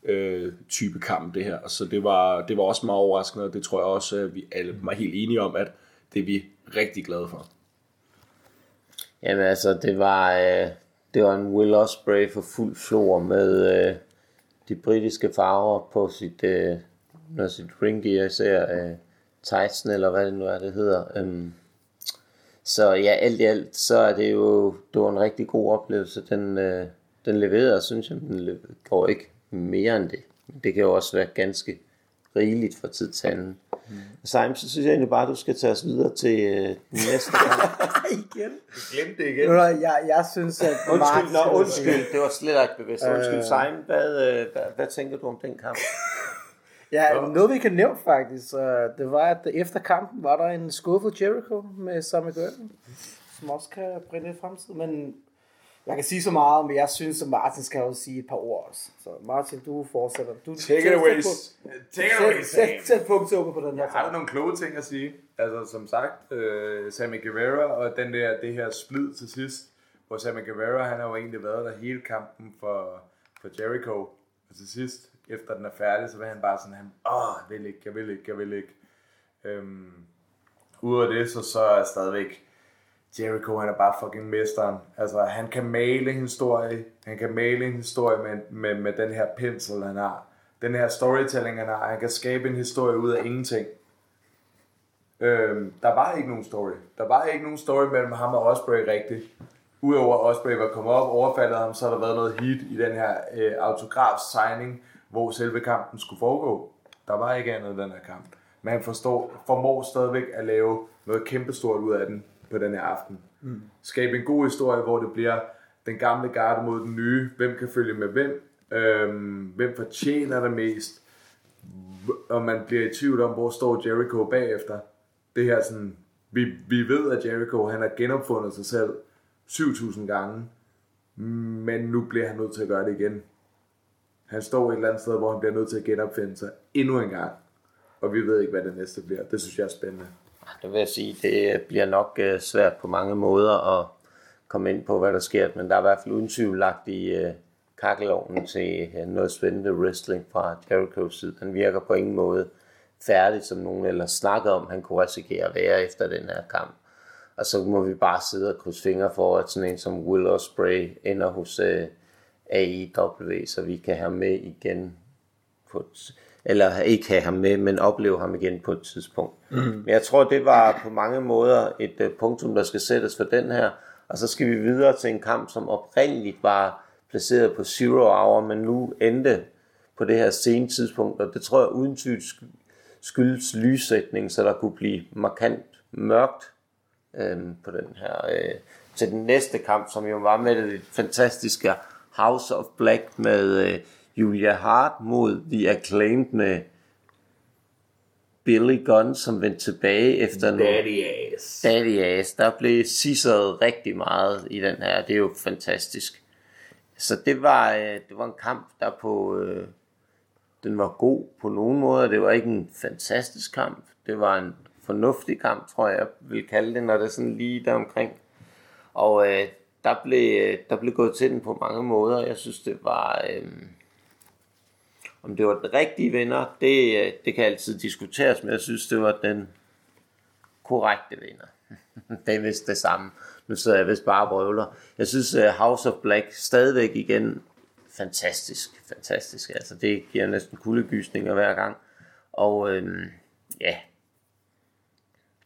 øh, type kamp det her. Så det var, det var også meget overraskende, og det tror jeg også, at vi alle var helt enige om, at det er vi rigtig glade for. Jamen altså, det var, øh, det var en Will Osprey for fuld flor med øh, de britiske farver på sit, øh, når sit ringgear, især øh, Tyson, eller hvad det nu er, det hedder. Øhm, så ja, alt i alt, så er det jo det var en rigtig god oplevelse. Den, øh, den leverede, synes jeg, den går ikke mere end det. Det kan jo også være ganske rigeligt fra tid til anden. Mm. Simon, så synes jeg egentlig bare, at du skal tage os videre til øh, den næste gang. igen. Du glemte det igen. Nu, jeg, jeg synes, at undskyld, nå, undskyld, det var slet ikke bevidst. Undskyld, øh. Simon, hvad, øh, hvad, hvad tænker du om den kamp? Ja, Nå. noget vi kan nævne faktisk, det var, at efter kampen var der en skuffet Jericho med Sammy Gurton, som også kan lidt fremtid, men jeg kan sige så meget, men jeg synes, at Martin skal også sige et par ord også. Så Martin, du fortsætter. Du, Take it away. Take it away, Sæt, sæt punktum på den her. Jeg har nogle kloge ting at sige. Altså, som sagt, uh, Sammy Guevara og den der, det her splid til sidst, hvor Sammy Guevara, han har jo egentlig været der hele kampen for, for Jericho. Og til sidst, efter den er færdig, så vil han bare sådan, han, åh, jeg vil ikke, jeg vil ikke, jeg vil ikke. Øhm, Udover det, så, så er stadigvæk, Jericho, han er bare fucking mesteren. Altså, han kan male en historie. Han kan male en historie med, med, med den her pensel, han har. Den her storytelling, han har. Han kan skabe en historie ud af ingenting. Øhm, der var ikke nogen story. Der var ikke nogen story mellem ham og Osprey rigtigt. Udover at Osprey var kommet op, overfaldet ham, så har der været noget hit i den her øh, autograf-signing, hvor selve kampen skulle foregå. Der var ikke andet den her kamp. Men han forstår, formår stadigvæk at lave noget kæmpestort ud af den på den her aften. Mm. Skabe en god historie, hvor det bliver den gamle garde mod den nye. Hvem kan følge med hvem? Øhm, hvem fortjener det mest? Og man bliver i tvivl om, hvor står Jericho bagefter. Det her sådan, vi, vi ved, at Jericho han har genopfundet sig selv 7000 gange, men nu bliver han nødt til at gøre det igen. Han står et eller andet sted, hvor han bliver nødt til at genopfinde sig endnu en gang. Og vi ved ikke, hvad det næste bliver. Det synes jeg er spændende. Det vil jeg sige, det bliver nok øh, svært på mange måder at komme ind på, hvad der sker. Men der er i hvert fald uden tvivl lagt i øh, kakkelovnen til øh, noget spændende wrestling fra Jericho's side. Han virker på ingen måde færdig, som nogen ellers snakker om, han kunne risikere at være efter den her kamp. Og så må vi bare sidde og krydse fingre for, at sådan en som Will Ospreay ender hos AEW, så vi kan have med igen på eller ikke have ham med, men opleve ham igen på et tidspunkt. Mm. Men jeg tror, det var på mange måder et uh, punktum, der skal sættes for den her, og så skal vi videre til en kamp, som oprindeligt var placeret på Zero Hour, men nu endte på det her sene tidspunkt, og det tror jeg uden tvivl skyldes lyssætning, så der kunne blive markant mørkt øh, på den her, øh, til den næste kamp, som jo var med det fantastiske House of Black med øh, Julia Hart mod The Acclaimed med Billy Gunn, som vendte tilbage efter Daddy Ass. Daddy Ass. Der blev sisset rigtig meget i den her. Det er jo fantastisk. Så det var, øh, det var en kamp, der på... Øh, den var god på nogle måder. Det var ikke en fantastisk kamp. Det var en fornuftig kamp, tror jeg, jeg vil kalde det, når det er sådan lige der omkring. Og øh, der, blev, der blev gået til den på mange måder. Jeg synes, det var... Øh, om det var den rigtige vinder, det, øh, det kan altid diskuteres, men jeg synes, det var den korrekte vinder. det er vist det samme. Nu sidder jeg vist bare og brøvler. Jeg synes, uh, House of Black stadigvæk igen fantastisk. Fantastisk. Altså, det giver næsten kuldegysninger hver gang. Og øhm, ja,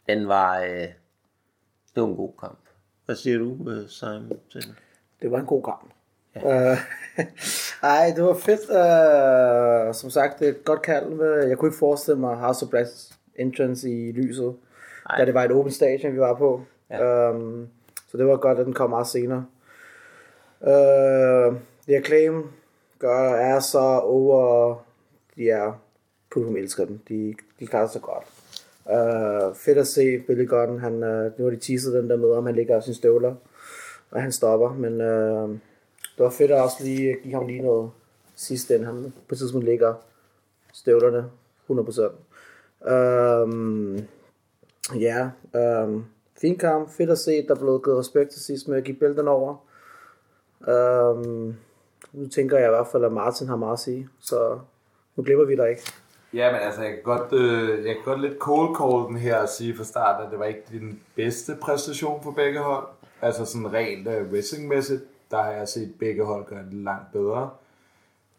den var, øh, det var en god kamp. Hvad siger du, øh, Simon? Det var en god kamp. Ja. Uh, ej, det var fedt. Uh, som sagt, det er et godt kald. Jeg kunne ikke forestille mig House of Blacks entrance i lyset, Ej. da det var et åbent stadion, vi var på. Ja. Um, så Så det var godt, at den kom meget senere. Uh, The Acclaim gør, er så over... De er... Publikum elsker dem. De, de klarer sig godt. Uh, fedt at se Billy Gunn. Han, uh, nu har de teaset den der med, om han ligger af sine støvler. Og han stopper. Men uh, det var fedt at også lige give ham lige noget sidste ende. Han på et tidspunkt ligger støvlerne 100%. Um, øhm, ja, um, fin kamp. Fedt at se, der blev givet respekt til sidst med at give bælten over. Um, nu tænker jeg i hvert fald, at Martin har meget at sige, så nu glemmer vi dig ikke. Ja, men altså, jeg kan godt, øh, jeg kan godt lidt cold call den her og sige fra starten, at det var ikke den bedste præstation for begge hold. Altså sådan rent uh, wrestlingmæssigt, der har jeg set begge hold gøre det langt bedre.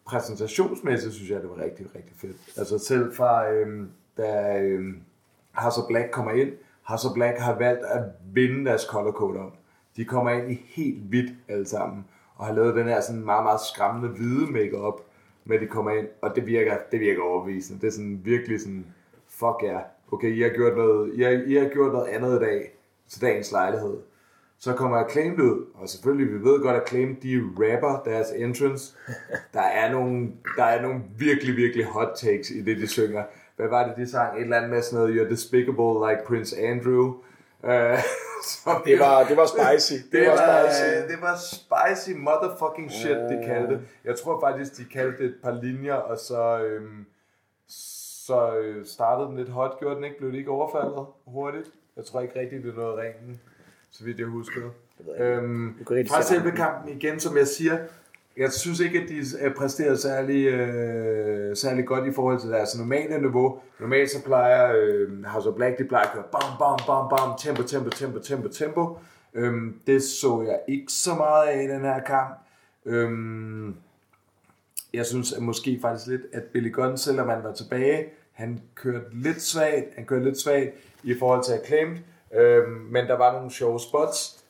Præsentationsmæssigt synes jeg, det var rigtig, rigtig fedt. Altså selv fra, øhm, da øhm, House Black kommer ind, House Black har valgt at vinde deres color code om. De kommer ind i helt hvidt alle sammen, og har lavet den her sådan meget, meget skræmmende hvide makeup med de kommer ind, og det virker, det virker overbevisende. Det er sådan virkelig sådan, fuck ja, yeah. okay, I har gjort noget, I har, I har gjort noget andet i dag, til dagens lejlighed. Så kommer Acclaimed ud, og selvfølgelig, vi ved godt, at Acclaimed, de rapper deres entrance. Der er nogle, der er nogle virkelig, virkelig hot takes i det, de synger. Hvad var det, de sang? Et eller andet med sådan noget, you're despicable like Prince Andrew. Uh, så det, var, det var spicy. Det, det, var, var spicy. det var spicy motherfucking shit, de kaldte det. Jeg tror faktisk, de kaldte det et par linjer, og så, øhm, så øh, startede den lidt hot. Gjorde den ikke? Blev det ikke overfaldet hurtigt? Jeg tror ikke rigtigt, det nåede ringen, så vidt jeg husker. Øhm, fra selve kampen igen, som jeg siger, jeg synes ikke, at de er præsteret særlig, øh, særlig godt i forhold til deres normale niveau. Normalt så plejer øh, House of Black, de plejer at køre bam, bam, bam, bam, tempo, tempo, tempo, tempo, tempo. Øhm, det så jeg ikke så meget af i den her kamp. Øhm, jeg synes at måske faktisk lidt, at Billy Gunn, selvom han var tilbage, han kørte lidt svagt, han kørte lidt svagt i forhold til Acclaimed, øhm, men der var nogle sjove spots,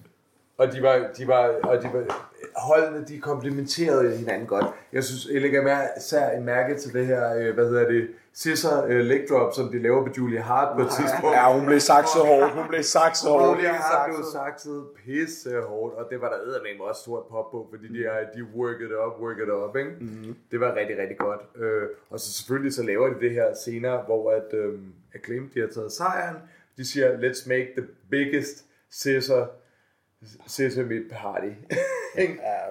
og de var, de var, og de var, holdene, de komplementerede hinanden godt. Jeg synes, jeg lægger mere, især en mærke til det her, øh, hvad hedder det, scissor uh, leg drop, som de laver på Julia Hart på et tidspunkt. Ja, hun blev sakset hårdt. Hun blev sakset hårdt. Julia Hart blev sakset pisse hårdt, og det var der eddermame også stort pop på, fordi de, er, de worked it up, worked it up, ikke? Mm-hmm. Det var rigtig, rigtig godt. Uh, og så selvfølgelig så laver de det her senere, hvor at um, Acclaim, de har taget sejren. De siger, let's make the biggest scissor Sesame Party. ja,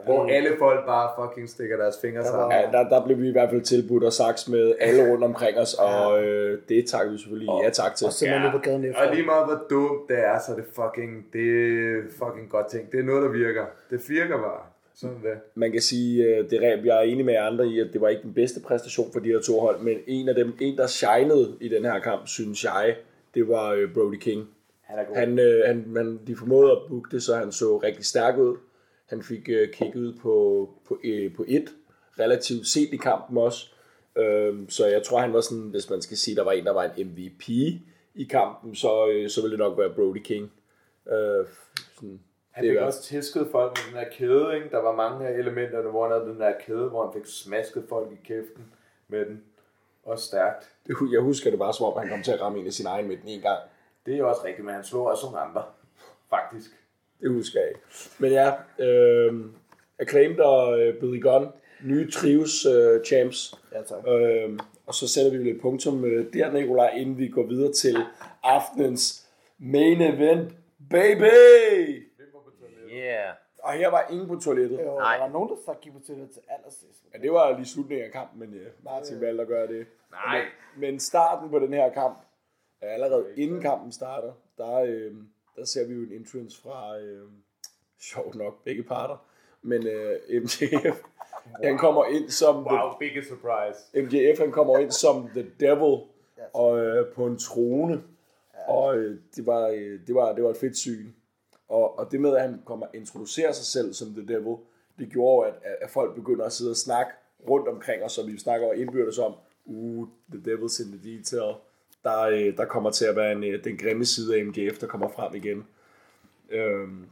hvor alle folk bare fucking stikker deres fingre sammen. Ja, der, der blev vi i hvert fald tilbudt og sagt med alle rundt omkring os, og øh, det takker vi selvfølgelig og, ja tak til. Og simpelthen ja. på gaden efter. Og lige meget hvor dumt det er, så er det fucking, det er fucking godt ting. Det er noget, der virker. Det virker bare. Sådan det. Man kan sige, øh, det er, jeg er enig med andre i, at det var ikke den bedste præstation for de her to hold, men en af dem, en der shinede i den her kamp, synes jeg, det var øh, Brody King. Han, er god. han, øh, han man, de formåede at booke det, så han så rigtig stærk ud. Han fik øh, kick ud på, på, øh, på et, relativt sent i kampen også. Øh, så jeg tror, han var sådan, hvis man skal sige, der var en, der var en MVP i kampen, så, øh, så ville det nok være Brody King. Øh, sådan, han fik også tæsket folk med den her kæde, ikke? Der var mange af elementerne, hvor han havde den her kæde, hvor han fik smasket folk i kæften med den. Også stærkt. Jeg husker det bare som om, han kom til at ramme en af sin egen med den en gang. Det er jo også rigtigt, men han slår også nogle andre, faktisk. Det husker jeg ikke. Men ja, øh, Acclaimed og øh, Billy Gunn, nye trives øh, champs. Ja, tak. Øh, og så sætter vi lidt punktum øh, der, Nikolaj, inden vi går videre til aftenens main event. Baby! Yeah. Og her var ingen på toilettet. Jo, Nej. der var nogen, der så gik på toilettet til allersidst. Ja, det var lige slutningen af kampen, men ja, Martin valgte at gøre det. Nej. Men, men starten på den her kamp, allerede inden kampen starter, der, øh, der ser vi jo en entrance fra, øh, sjovt nok, begge parter, men øh, MJF, wow. han kommer ind som... Wow, the, big surprise. MJF, han kommer ind som The Devil, og øh, på en trone, og øh, det, var, øh, det, var, det var et fedt syn. Og, og det med, at han kommer og introducerer sig selv som The Devil, det gjorde, at, at folk begynder at sidde og snakke rundt omkring os, og vi snakker indbyrdes om, uh, The Devil's in the detail der, øh, der kommer til at være en, øh, den grimme side af MJF, der kommer frem igen. Øhm,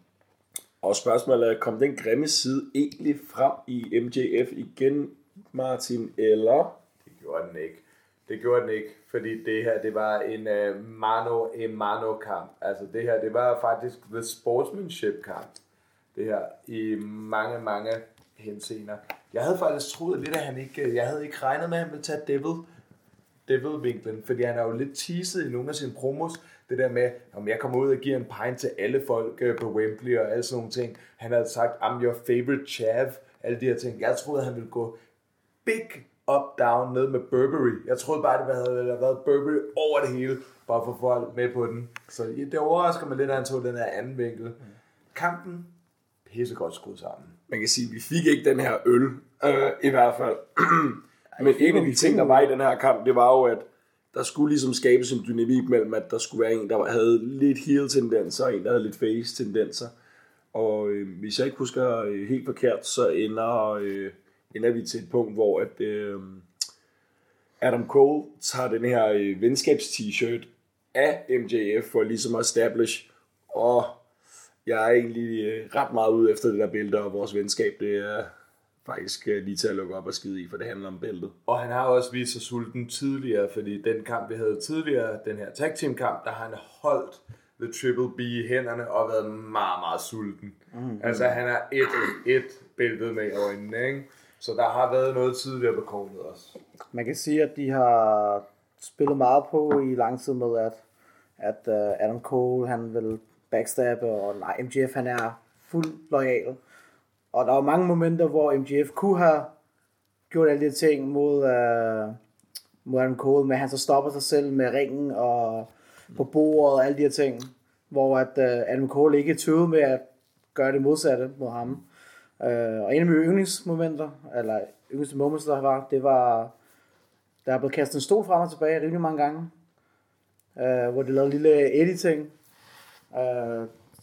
og spørgsmålet er, kom den grimme side egentlig frem i MJF igen, Martin, eller? Det gjorde den ikke. Det gjorde den ikke, fordi det her, det var en øh, uh, mano-e-mano-kamp. Altså det her, det var faktisk the sportsmanship kamp. Det her, i mange, mange henseender. Jeg havde faktisk troet lidt, at han ikke, øh, jeg havde ikke regnet med, at han ville tage Devil, Devil-vinklen, fordi han har jo lidt teaset i nogle af sine promos, det der med, om jeg kommer ud og giver en pint til alle folk øh, på Wembley og alle sådan nogle ting. Han havde sagt, I'm your favorite chav, alle de her ting. Jeg troede, at han ville gå big up down ned med Burberry. Jeg troede bare, det havde været Burberry over det hele, bare for folk med på den. Så det overrasker mig lidt, at han tog den her anden vinkel. Kampen, pissegodt skruet sammen. Man kan sige, at vi fik ikke den her øl, øh, i hvert fald. Men en af de ting, der var i den her kamp, det var jo, at der skulle ligesom skabes en dynamik mellem, at der skulle være en, der havde lidt heel-tendenser, og en, der havde lidt face-tendenser. Og øh, hvis jeg ikke husker øh, helt forkert, så ender, øh, ender vi til et punkt, hvor at, øh, Adam Cole tager den her øh, venskabs-t-shirt af MJF for ligesom at establish, og jeg er egentlig øh, ret meget ude efter det der bælte, og vores venskab, det er faktisk øh, lige til at lukke op og skide i, for det handler om bæltet. Og han har også vist sig sulten tidligere, fordi den kamp, vi havde tidligere, den her tag team kamp, der har han holdt The Triple B i hænderne og været meget, meget sulten. Mm. Altså han er et, et bæltet med i øjnene, ikke? Så der har været noget tidligere på kortet også. Man kan sige, at de har spillet meget på i lang tid med, at, at uh, Adam Cole, han vil backstabbe, og nej, MGF, han er fuld lojal. Og der var mange momenter, hvor MGF kunne have gjort alle de ting mod, uh, mod Adam Cole, men han så stopper sig selv med ringen og på bordet og alle de her ting, hvor at uh, Adam Cole ikke tøvede med at gøre det modsatte mod ham. Uh, og en af mine yndlingsmomenter, eller yndlingsmomenter, der var, det var, der er blevet kastet en stol frem og tilbage rimelig mange gange, uh, hvor de lavede en lille editing.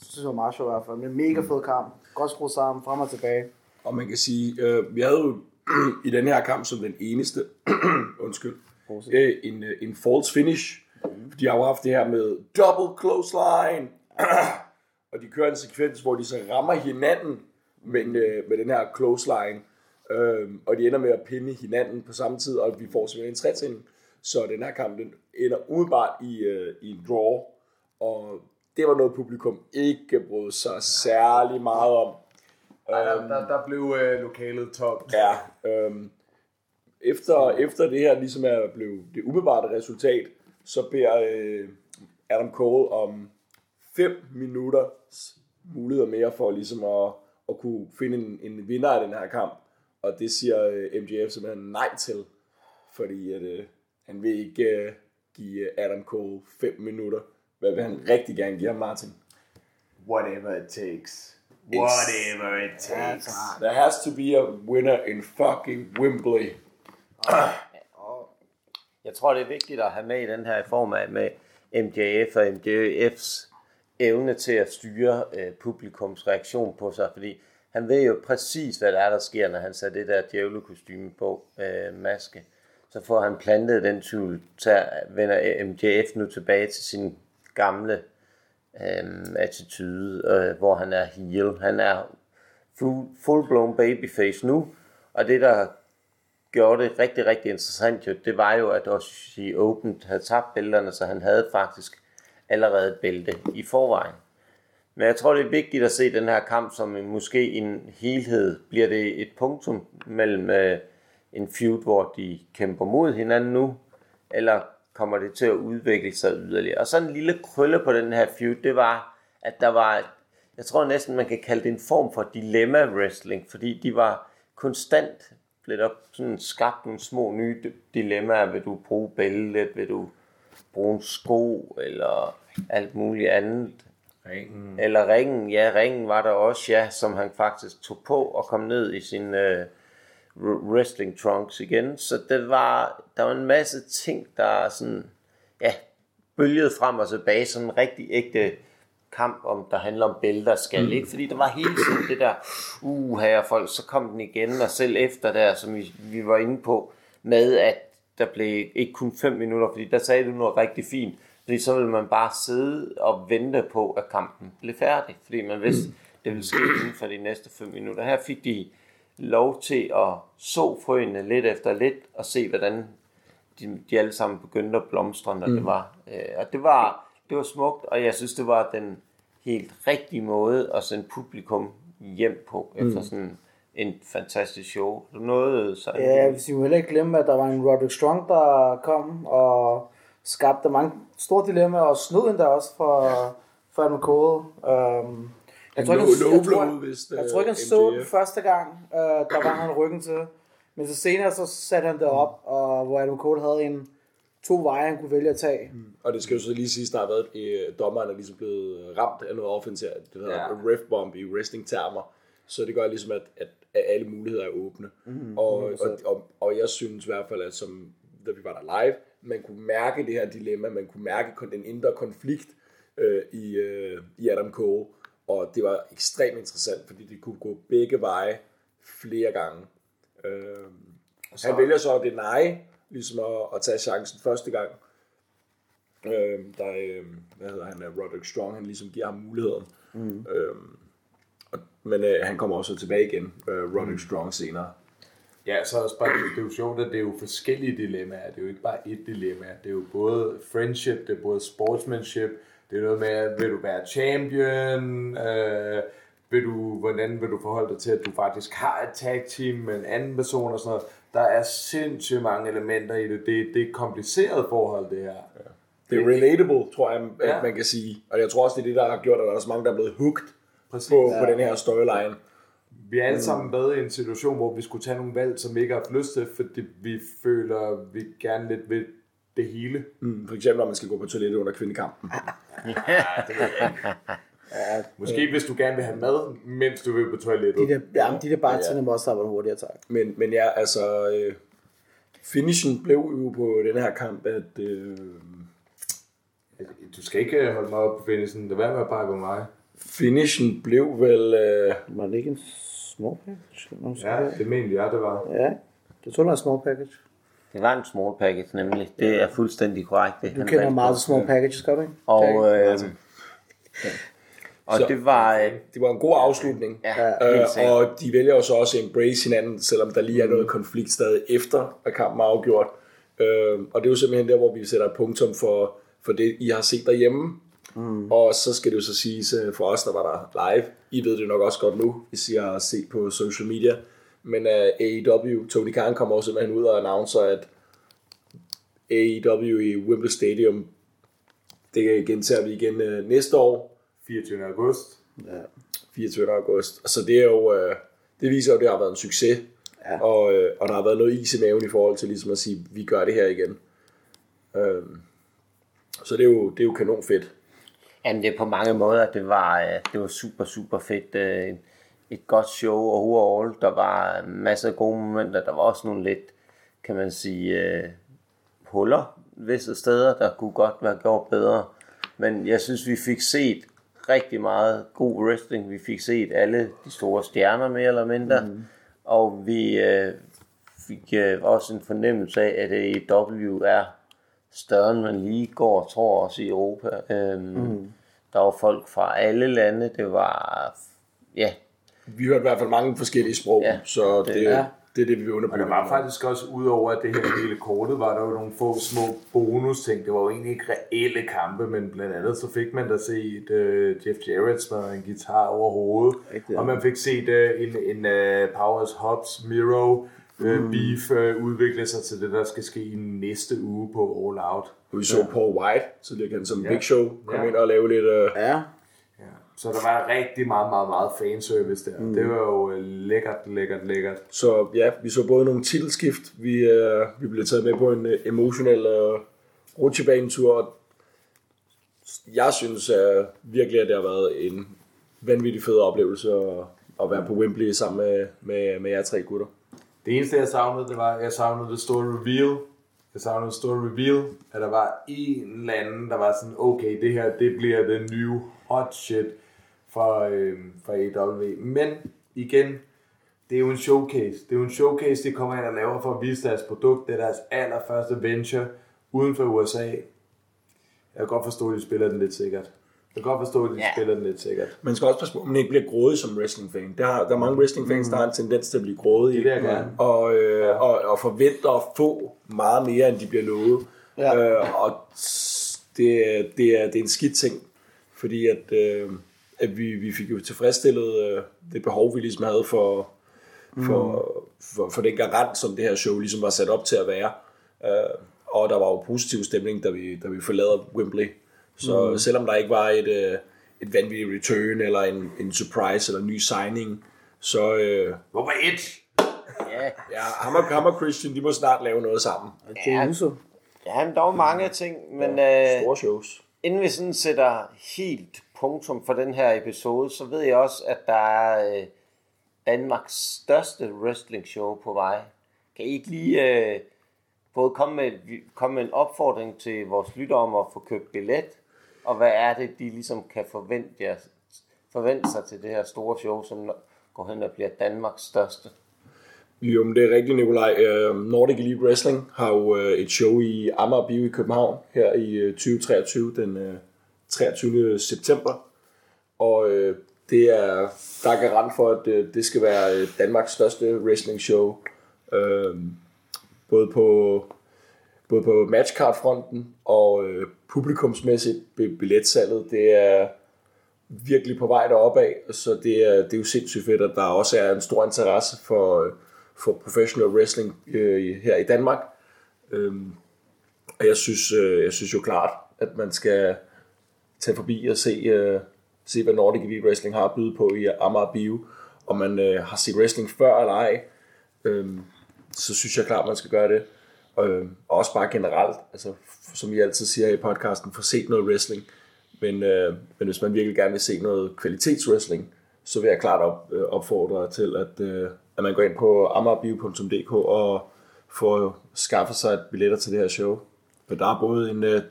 Det synes jeg var meget sjovt i hvert fald. Men mega fed kamp. Godt skruet sammen, frem og tilbage. Og man kan sige, øh, vi havde jo i den her kamp som den eneste, undskyld, øh, en, øh, en false finish. Mm. De har jo haft det her med double clothesline. og de kører en sekvens, hvor de så rammer hinanden med, øh, med den her clothesline. Øh, og de ender med at pinde hinanden på samme tid, og vi får simpelthen en trætænding. Så den her kamp den ender umiddelbart i, øh, i en draw. Og det var noget, publikum ikke brød sig særlig meget om. Ej, der, der, der blev øh, lokalet tomt. Ja, øhm, efter, efter det her ligesom er blevet det umiddelbare resultat, så beder øh, Adam Cole om 5 minutter muligheder mere for ligesom at, at kunne finde en, en vinder af den her kamp. Og det siger øh, MJF simpelthen nej til, fordi at, øh, han vil ikke øh, give Adam Cole 5 minutter. Hvad vil han rigtig gerne give ham, Martin? Whatever it takes. Whatever it takes. There has to be a winner in fucking Wembley. Jeg tror, det er vigtigt at have med i den her form af med MJF og MJF's evne til at styre øh, publikums reaktion på sig, fordi han ved jo præcis, hvad der er, der sker, når han sætter det der djævlekostyme på, øh, maske. Så får han plantet den tvivl, så vender MJF nu tilbage til sin gamle øh, attitude, øh, hvor han er heel. Han er full, full-blown babyface nu, og det, der gjorde det rigtig, rigtig interessant, jo, det var jo, at Oshi Open havde tabt bælterne, så han havde faktisk allerede et bælte i forvejen. Men jeg tror, det er vigtigt at se den her kamp som en, måske en helhed. Bliver det et punktum mellem øh, en feud, hvor de kæmper mod hinanden nu, eller kommer det til at udvikle sig yderligere? Og så en lille krølle på den her feud, det var, at der var, jeg tror næsten, man kan kalde det en form for dilemma wrestling, fordi de var konstant blevet op, sådan skabt nogle små nye dilemmaer. Vil du bruge bæltet? Vil du bruge en sko? Eller alt muligt andet. Ringen. Eller ringen, ja, ringen var der også, ja, som han faktisk tog på og kom ned i sin øh, wrestling trunks igen. Så det var, der var en masse ting, der sådan, ja, bølgede frem og tilbage, sådan en rigtig ægte kamp, om der handler om bælter skal, mm. ikke? Fordi der var hele tiden det der, uh, her folk, så kom den igen, og selv efter der, som vi, vi var inde på, med at der blev ikke kun 5 minutter, fordi der sagde du noget rigtig fint, fordi så ville man bare sidde og vente på, at kampen blev færdig, fordi man vidste, mm. det ville ske inden for de næste 5 minutter. Her fik de lov til at så frøene lidt efter lidt, og se, hvordan de, de alle sammen begyndte at blomstre, når mm. det var. Øh, og det var, det var smukt, og jeg synes, det var den helt rigtige måde at sende publikum hjem på, mm. efter sådan en fantastisk show. Du nåede så Ja, hvis vi må heller ikke glemme, at der var en Roderick Strong, der kom og skabte mange store dilemmaer, og snod endda også for, for Adam Cole. Um, jeg tror ikke, han, low jeg, blow, tror, hvis det jeg er tror ikke, han så den første gang, uh, der var han ryggen til. Men så senere, så satte han det op, og hvor Adam Cole havde en to veje, han kunne vælge at tage. Og det skal jo så lige sige, at der har været, øh, dommeren er ligesom blevet ramt af noget offense her. Det hedder Ja. ja. ref bomb i wrestling-termer. Så det gør ligesom, at, at, at alle muligheder er åbne. Mm, og, og, og, og, jeg synes i hvert fald, at som, da vi var der live, man kunne mærke det her dilemma, man kunne mærke den indre konflikt øh, i, øh, i Adam Cole. Og det var ekstremt interessant, fordi det kunne gå begge veje flere gange. Øh, han vælger så at deny, ligesom at, at tage chancen første gang. Øh, der er, øh, hvad hedder han, Roderick Strong, han ligesom giver ham muligheden. Mm. Øh, og, men øh, han kommer også tilbage igen, øh, Roderick Strong senere. Ja, så er også bare, det er jo sjovt, at det er jo forskellige dilemmaer. Det er jo ikke bare et dilemma. Det er jo både friendship, det er både sportsmanship, det er noget med, vil du være champion, øh, vil du, hvordan vil du forholde dig til, at du faktisk har et tag team med en anden person og sådan noget. Der er sindssygt mange elementer i det. Det, det er et kompliceret forhold, det her. Det er relatable, tror jeg, at Ja. man kan sige. Og jeg tror også, det er det, der har gjort, at der er så mange, der er blevet hooked Præcis. på, på den her storyline. Vi er alle sammen været i en situation, hvor vi skulle tage nogle valg, som vi ikke har haft lyst til, fordi vi føler, vi gerne lidt vil det hele. Mm, for eksempel, når man skal gå på toilettet under kvindekampen. Måske hvis du gerne vil have mad, mens du vil på toilettet. De der, ja, de der bartender må også arbejde hurtigere, tak. Men, men ja, altså, øh, finishen blev jo på den her kamp, at øh, Du skal ikke øh, holde mig op på finishen. Lad være med at på mig. finishen blev vel... Øh, Var det ikke en small package? Så- Ja, det mente jeg, det var. ja. Det tror jeg er en small package. Det var en small package nemlig. Det er fuldstændig korrekt. Det, Du kender meget til small packages, gør du ikke? Og, øh, og Så- det var... Øh, det var en god afslutning. ja, Øh, helt sikkert. og de vælger jo så også at embrace hinanden, selvom der lige er noget konflikt stadig efter, at kampen er afgjort. Øh, og det er jo simpelthen der, hvor vi sætter et punktum for, for det, I har set derhjemme. Mm. Og så skal det jo så siges øh, for os, der var der live. I ved det nok også godt nu, hvis I har set på social media. Men uh, AEW, Tony Khan kommer også simpelthen ud og annoncer, at AEW i Wembley Stadium, det gentager vi igen uh, næste år, 24. august. 24. august. Så det er jo, øh, det viser jo, at det har været en succes. Ja. Og, øh, og der har været noget is i maven i forhold til ligesom at sige, vi gør det her igen. Øhm, så det er jo, det er jo kanon fedt. Jamen det er på mange måder, det var, øh, det var super, super fedt. øh, Et, godt show overall. Der var masser af gode momenter. Der var også nogle lidt, kan man sige, øh, huller visse steder, der kunne godt være gjort bedre. Men jeg synes, vi fik set rigtig meget god wrestling. Vi fik set alle de store stjerner mere eller mindre. Mm. Og vi øh, fik øh, også en fornemmelse af, at AEW er større, end man lige går og tror også i Europa. Øhm, mm. Der var folk fra alle lande. Det var, ja, Vi hørte i hvert fald mange forskellige sprog, Ja, ja, så det, det- det, ja. det er det, vi vil Og der var faktisk også, udover at det her hele kortet, var der jo nogle få små bonus ting. Det var jo egentlig ikke reelle kampe, men blandt andet så fik man da set uh, Jeff Jarrett smadre en guitar over hovedet. Rigtigt. Og man fik set uh, en, en uh, Powers Hobbs Miro uh, beef uh, udvikle sig til det, der skal ske i næste uge på All Out. Vi så Paul White, så det kan som Ja. Big Show komme Ja. ind og lave lidt... Øh, Ja. Ja. Så der var rigtig meget, meget, meget fanservice der. Mm. Det var jo uh, lækkert, lækkert, lækkert. så ja, vi så både nogle titelskift, vi, øh, vi blev taget med på en øh, emotionel øh, rutsjebanetur, og jeg synes øh, virkelig, at det har været en vanvittig fed oplevelse at, at være på Wembley sammen med, med, med jer tre gutter. Det eneste, jeg savnede, det var, jeg savnede det store reveal. Jeg savnede det store reveal, at der var en eller anden, der var sådan, okay, det her, det bliver den nye hot shit for, øh, for AW. Men igen, det er jo en showcase. Det er jo en showcase, de kommer ind og laver for at vise deres produkt. Det er deres allerførste venture uden for USA. Jeg kan godt forstå, at de spiller den lidt sikkert. Jeg kan godt forstå, at de Ja. ja. spiller den lidt sikkert. Man skal også passe på, at man ikke bliver grådig som wrestling-fan. Der, er- der er mange wrestling-fans, der har en tendens til at blive grådige. Det vil jeg gerne. Og, øh, og, og forventer at få meget mere, end de bliver lovet. Ja. Øh, og det, er- det, er, det er en skidt ting, fordi at, øh, at vi, vi fik jo tilfredsstillet øh, det behov, vi ligesom havde for, for, for, for den garant, som det her show ligesom var sat op til at være. Øh, og der var jo positiv stemning, da vi, da vi forlader Wembley. Så mm. selvom der ikke var et, øh, et vanvittigt return, eller en, en surprise, eller en ny signing, så øh, Nummer et! Ja, ja, ham og, ham og Christian, de må snart lave noget sammen. Det Uso. ja men der var mange ting, men øh, Store shows. inden vi sådan sætter helt punktum for den her episode, så ved jeg også, at der er øh, Danmarks største wrestling show på vej. Kan I ikke lige øh, både komme med, komme med en opfordring til vores lyttere om at få købt billet, og hvad er det, de ligesom kan forvente, jer, forvente sig til det her store show, som går hen og bliver Danmarks største? Jo, men det er rigtigt, Nikolaj. Øh, Nordic Elite Wrestling har jo øh, et show i Amager Bio i København her i øh, 2023, den 23. september. Og det er, der er garant for, at det skal være Danmarks største wrestling show. Både på både på matchcard-fronten og øh, publikumsmæssigt billetsalget. Det er virkelig på vej deropad, så det er, det er jo sindssygt fedt, at der også er en stor interesse for, øh, for professional wrestling øh, her i Danmark. Øhm, og jeg synes, øh, jeg synes jo klart, at man skal tage forbi og se, øh, se hvad Nordic Elite Wrestling har at byde på i Amager Bio. Om man øh, har set wrestling før eller ej, øh, så synes jeg klart, man skal gøre det. Og, øh, og også bare generelt, altså, som jeg altid siger i podcasten, få set noget wrestling. Men, øh, men hvis man virkelig gerne vil se noget kvalitetswrestling, så vil jeg klart op, øh, opfordre til, at, øh, at man går ind på amagerbio.dk og får skaffet sig et billetter til det her show. For der er både en, øh,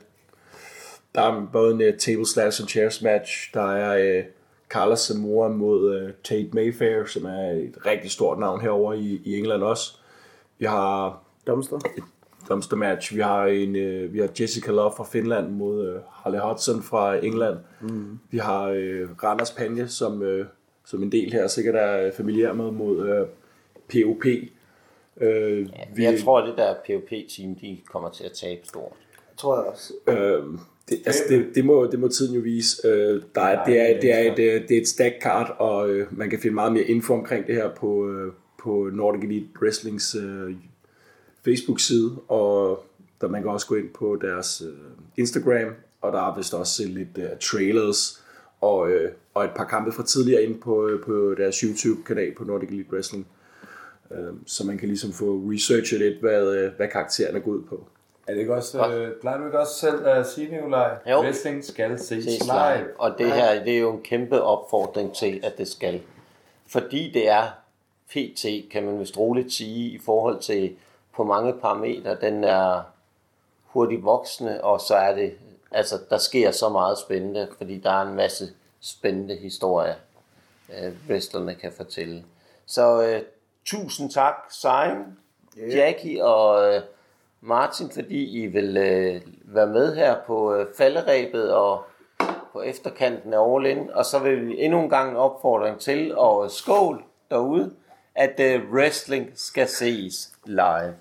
der er både en uh, table slash and chairs match, der er øh, uh, Carlos Zamora mod uh, Tate Mayfair, som er et rigtig stort navn herover i, i England også. Vi har Dumpster. dumpster match. Vi har en, øh, vi har Jessica Love fra Finland mod øh, Harley Hudson fra England. Mm. Vi har øh, Randers Panje, som, øh, som en del her sikkert er øh, familiær med mod øh, POP. Øh, vi, Jeg tror, det der PvP-team, de kommer til at tabe stort. Tror jeg også. øh, det, altså det, det, må, det må tiden jo vise. Øh, der er, det, er, det, er et, øh, det er et stack card, og øh, man kan finde meget mere info omkring det her på, øh, på Nordic Elite Wrestlings øh, Facebook-side, og der man kan også gå ind på deres øh, Instagram, og der er vist også lidt øh, trailers og, øh, og et par kampe fra tidligere ind på, øh, på deres YouTube-kanal på Nordic Elite Wrestling, øh, så man kan ligesom få researchet lidt, hvad, øh, hvad karaktererne går ud på. Er det ikke også, øh, plejer du ikke også selv at sige, Nikolaj? Jo. Wrestling skal ses ses live. live. Og det her, det er jo en kæmpe opfordring til, at det skal. Fordi det er PT, kan man vist roligt sige, i forhold til på mange parametre, den er hurtigt voksende, og så er det, altså der sker så meget spændende, fordi der er en masse spændende historier, øh, wrestlerne kan fortælle. Så øh, tusind tak, Simon, yeah. Jackie og øh, Martin, fordi I vil øh, være med her på øh, falderæbet og på efterkanten af All In. Og så vil vi endnu en gang en opfordring til, og skål derude, at øh, wrestling skal ses live.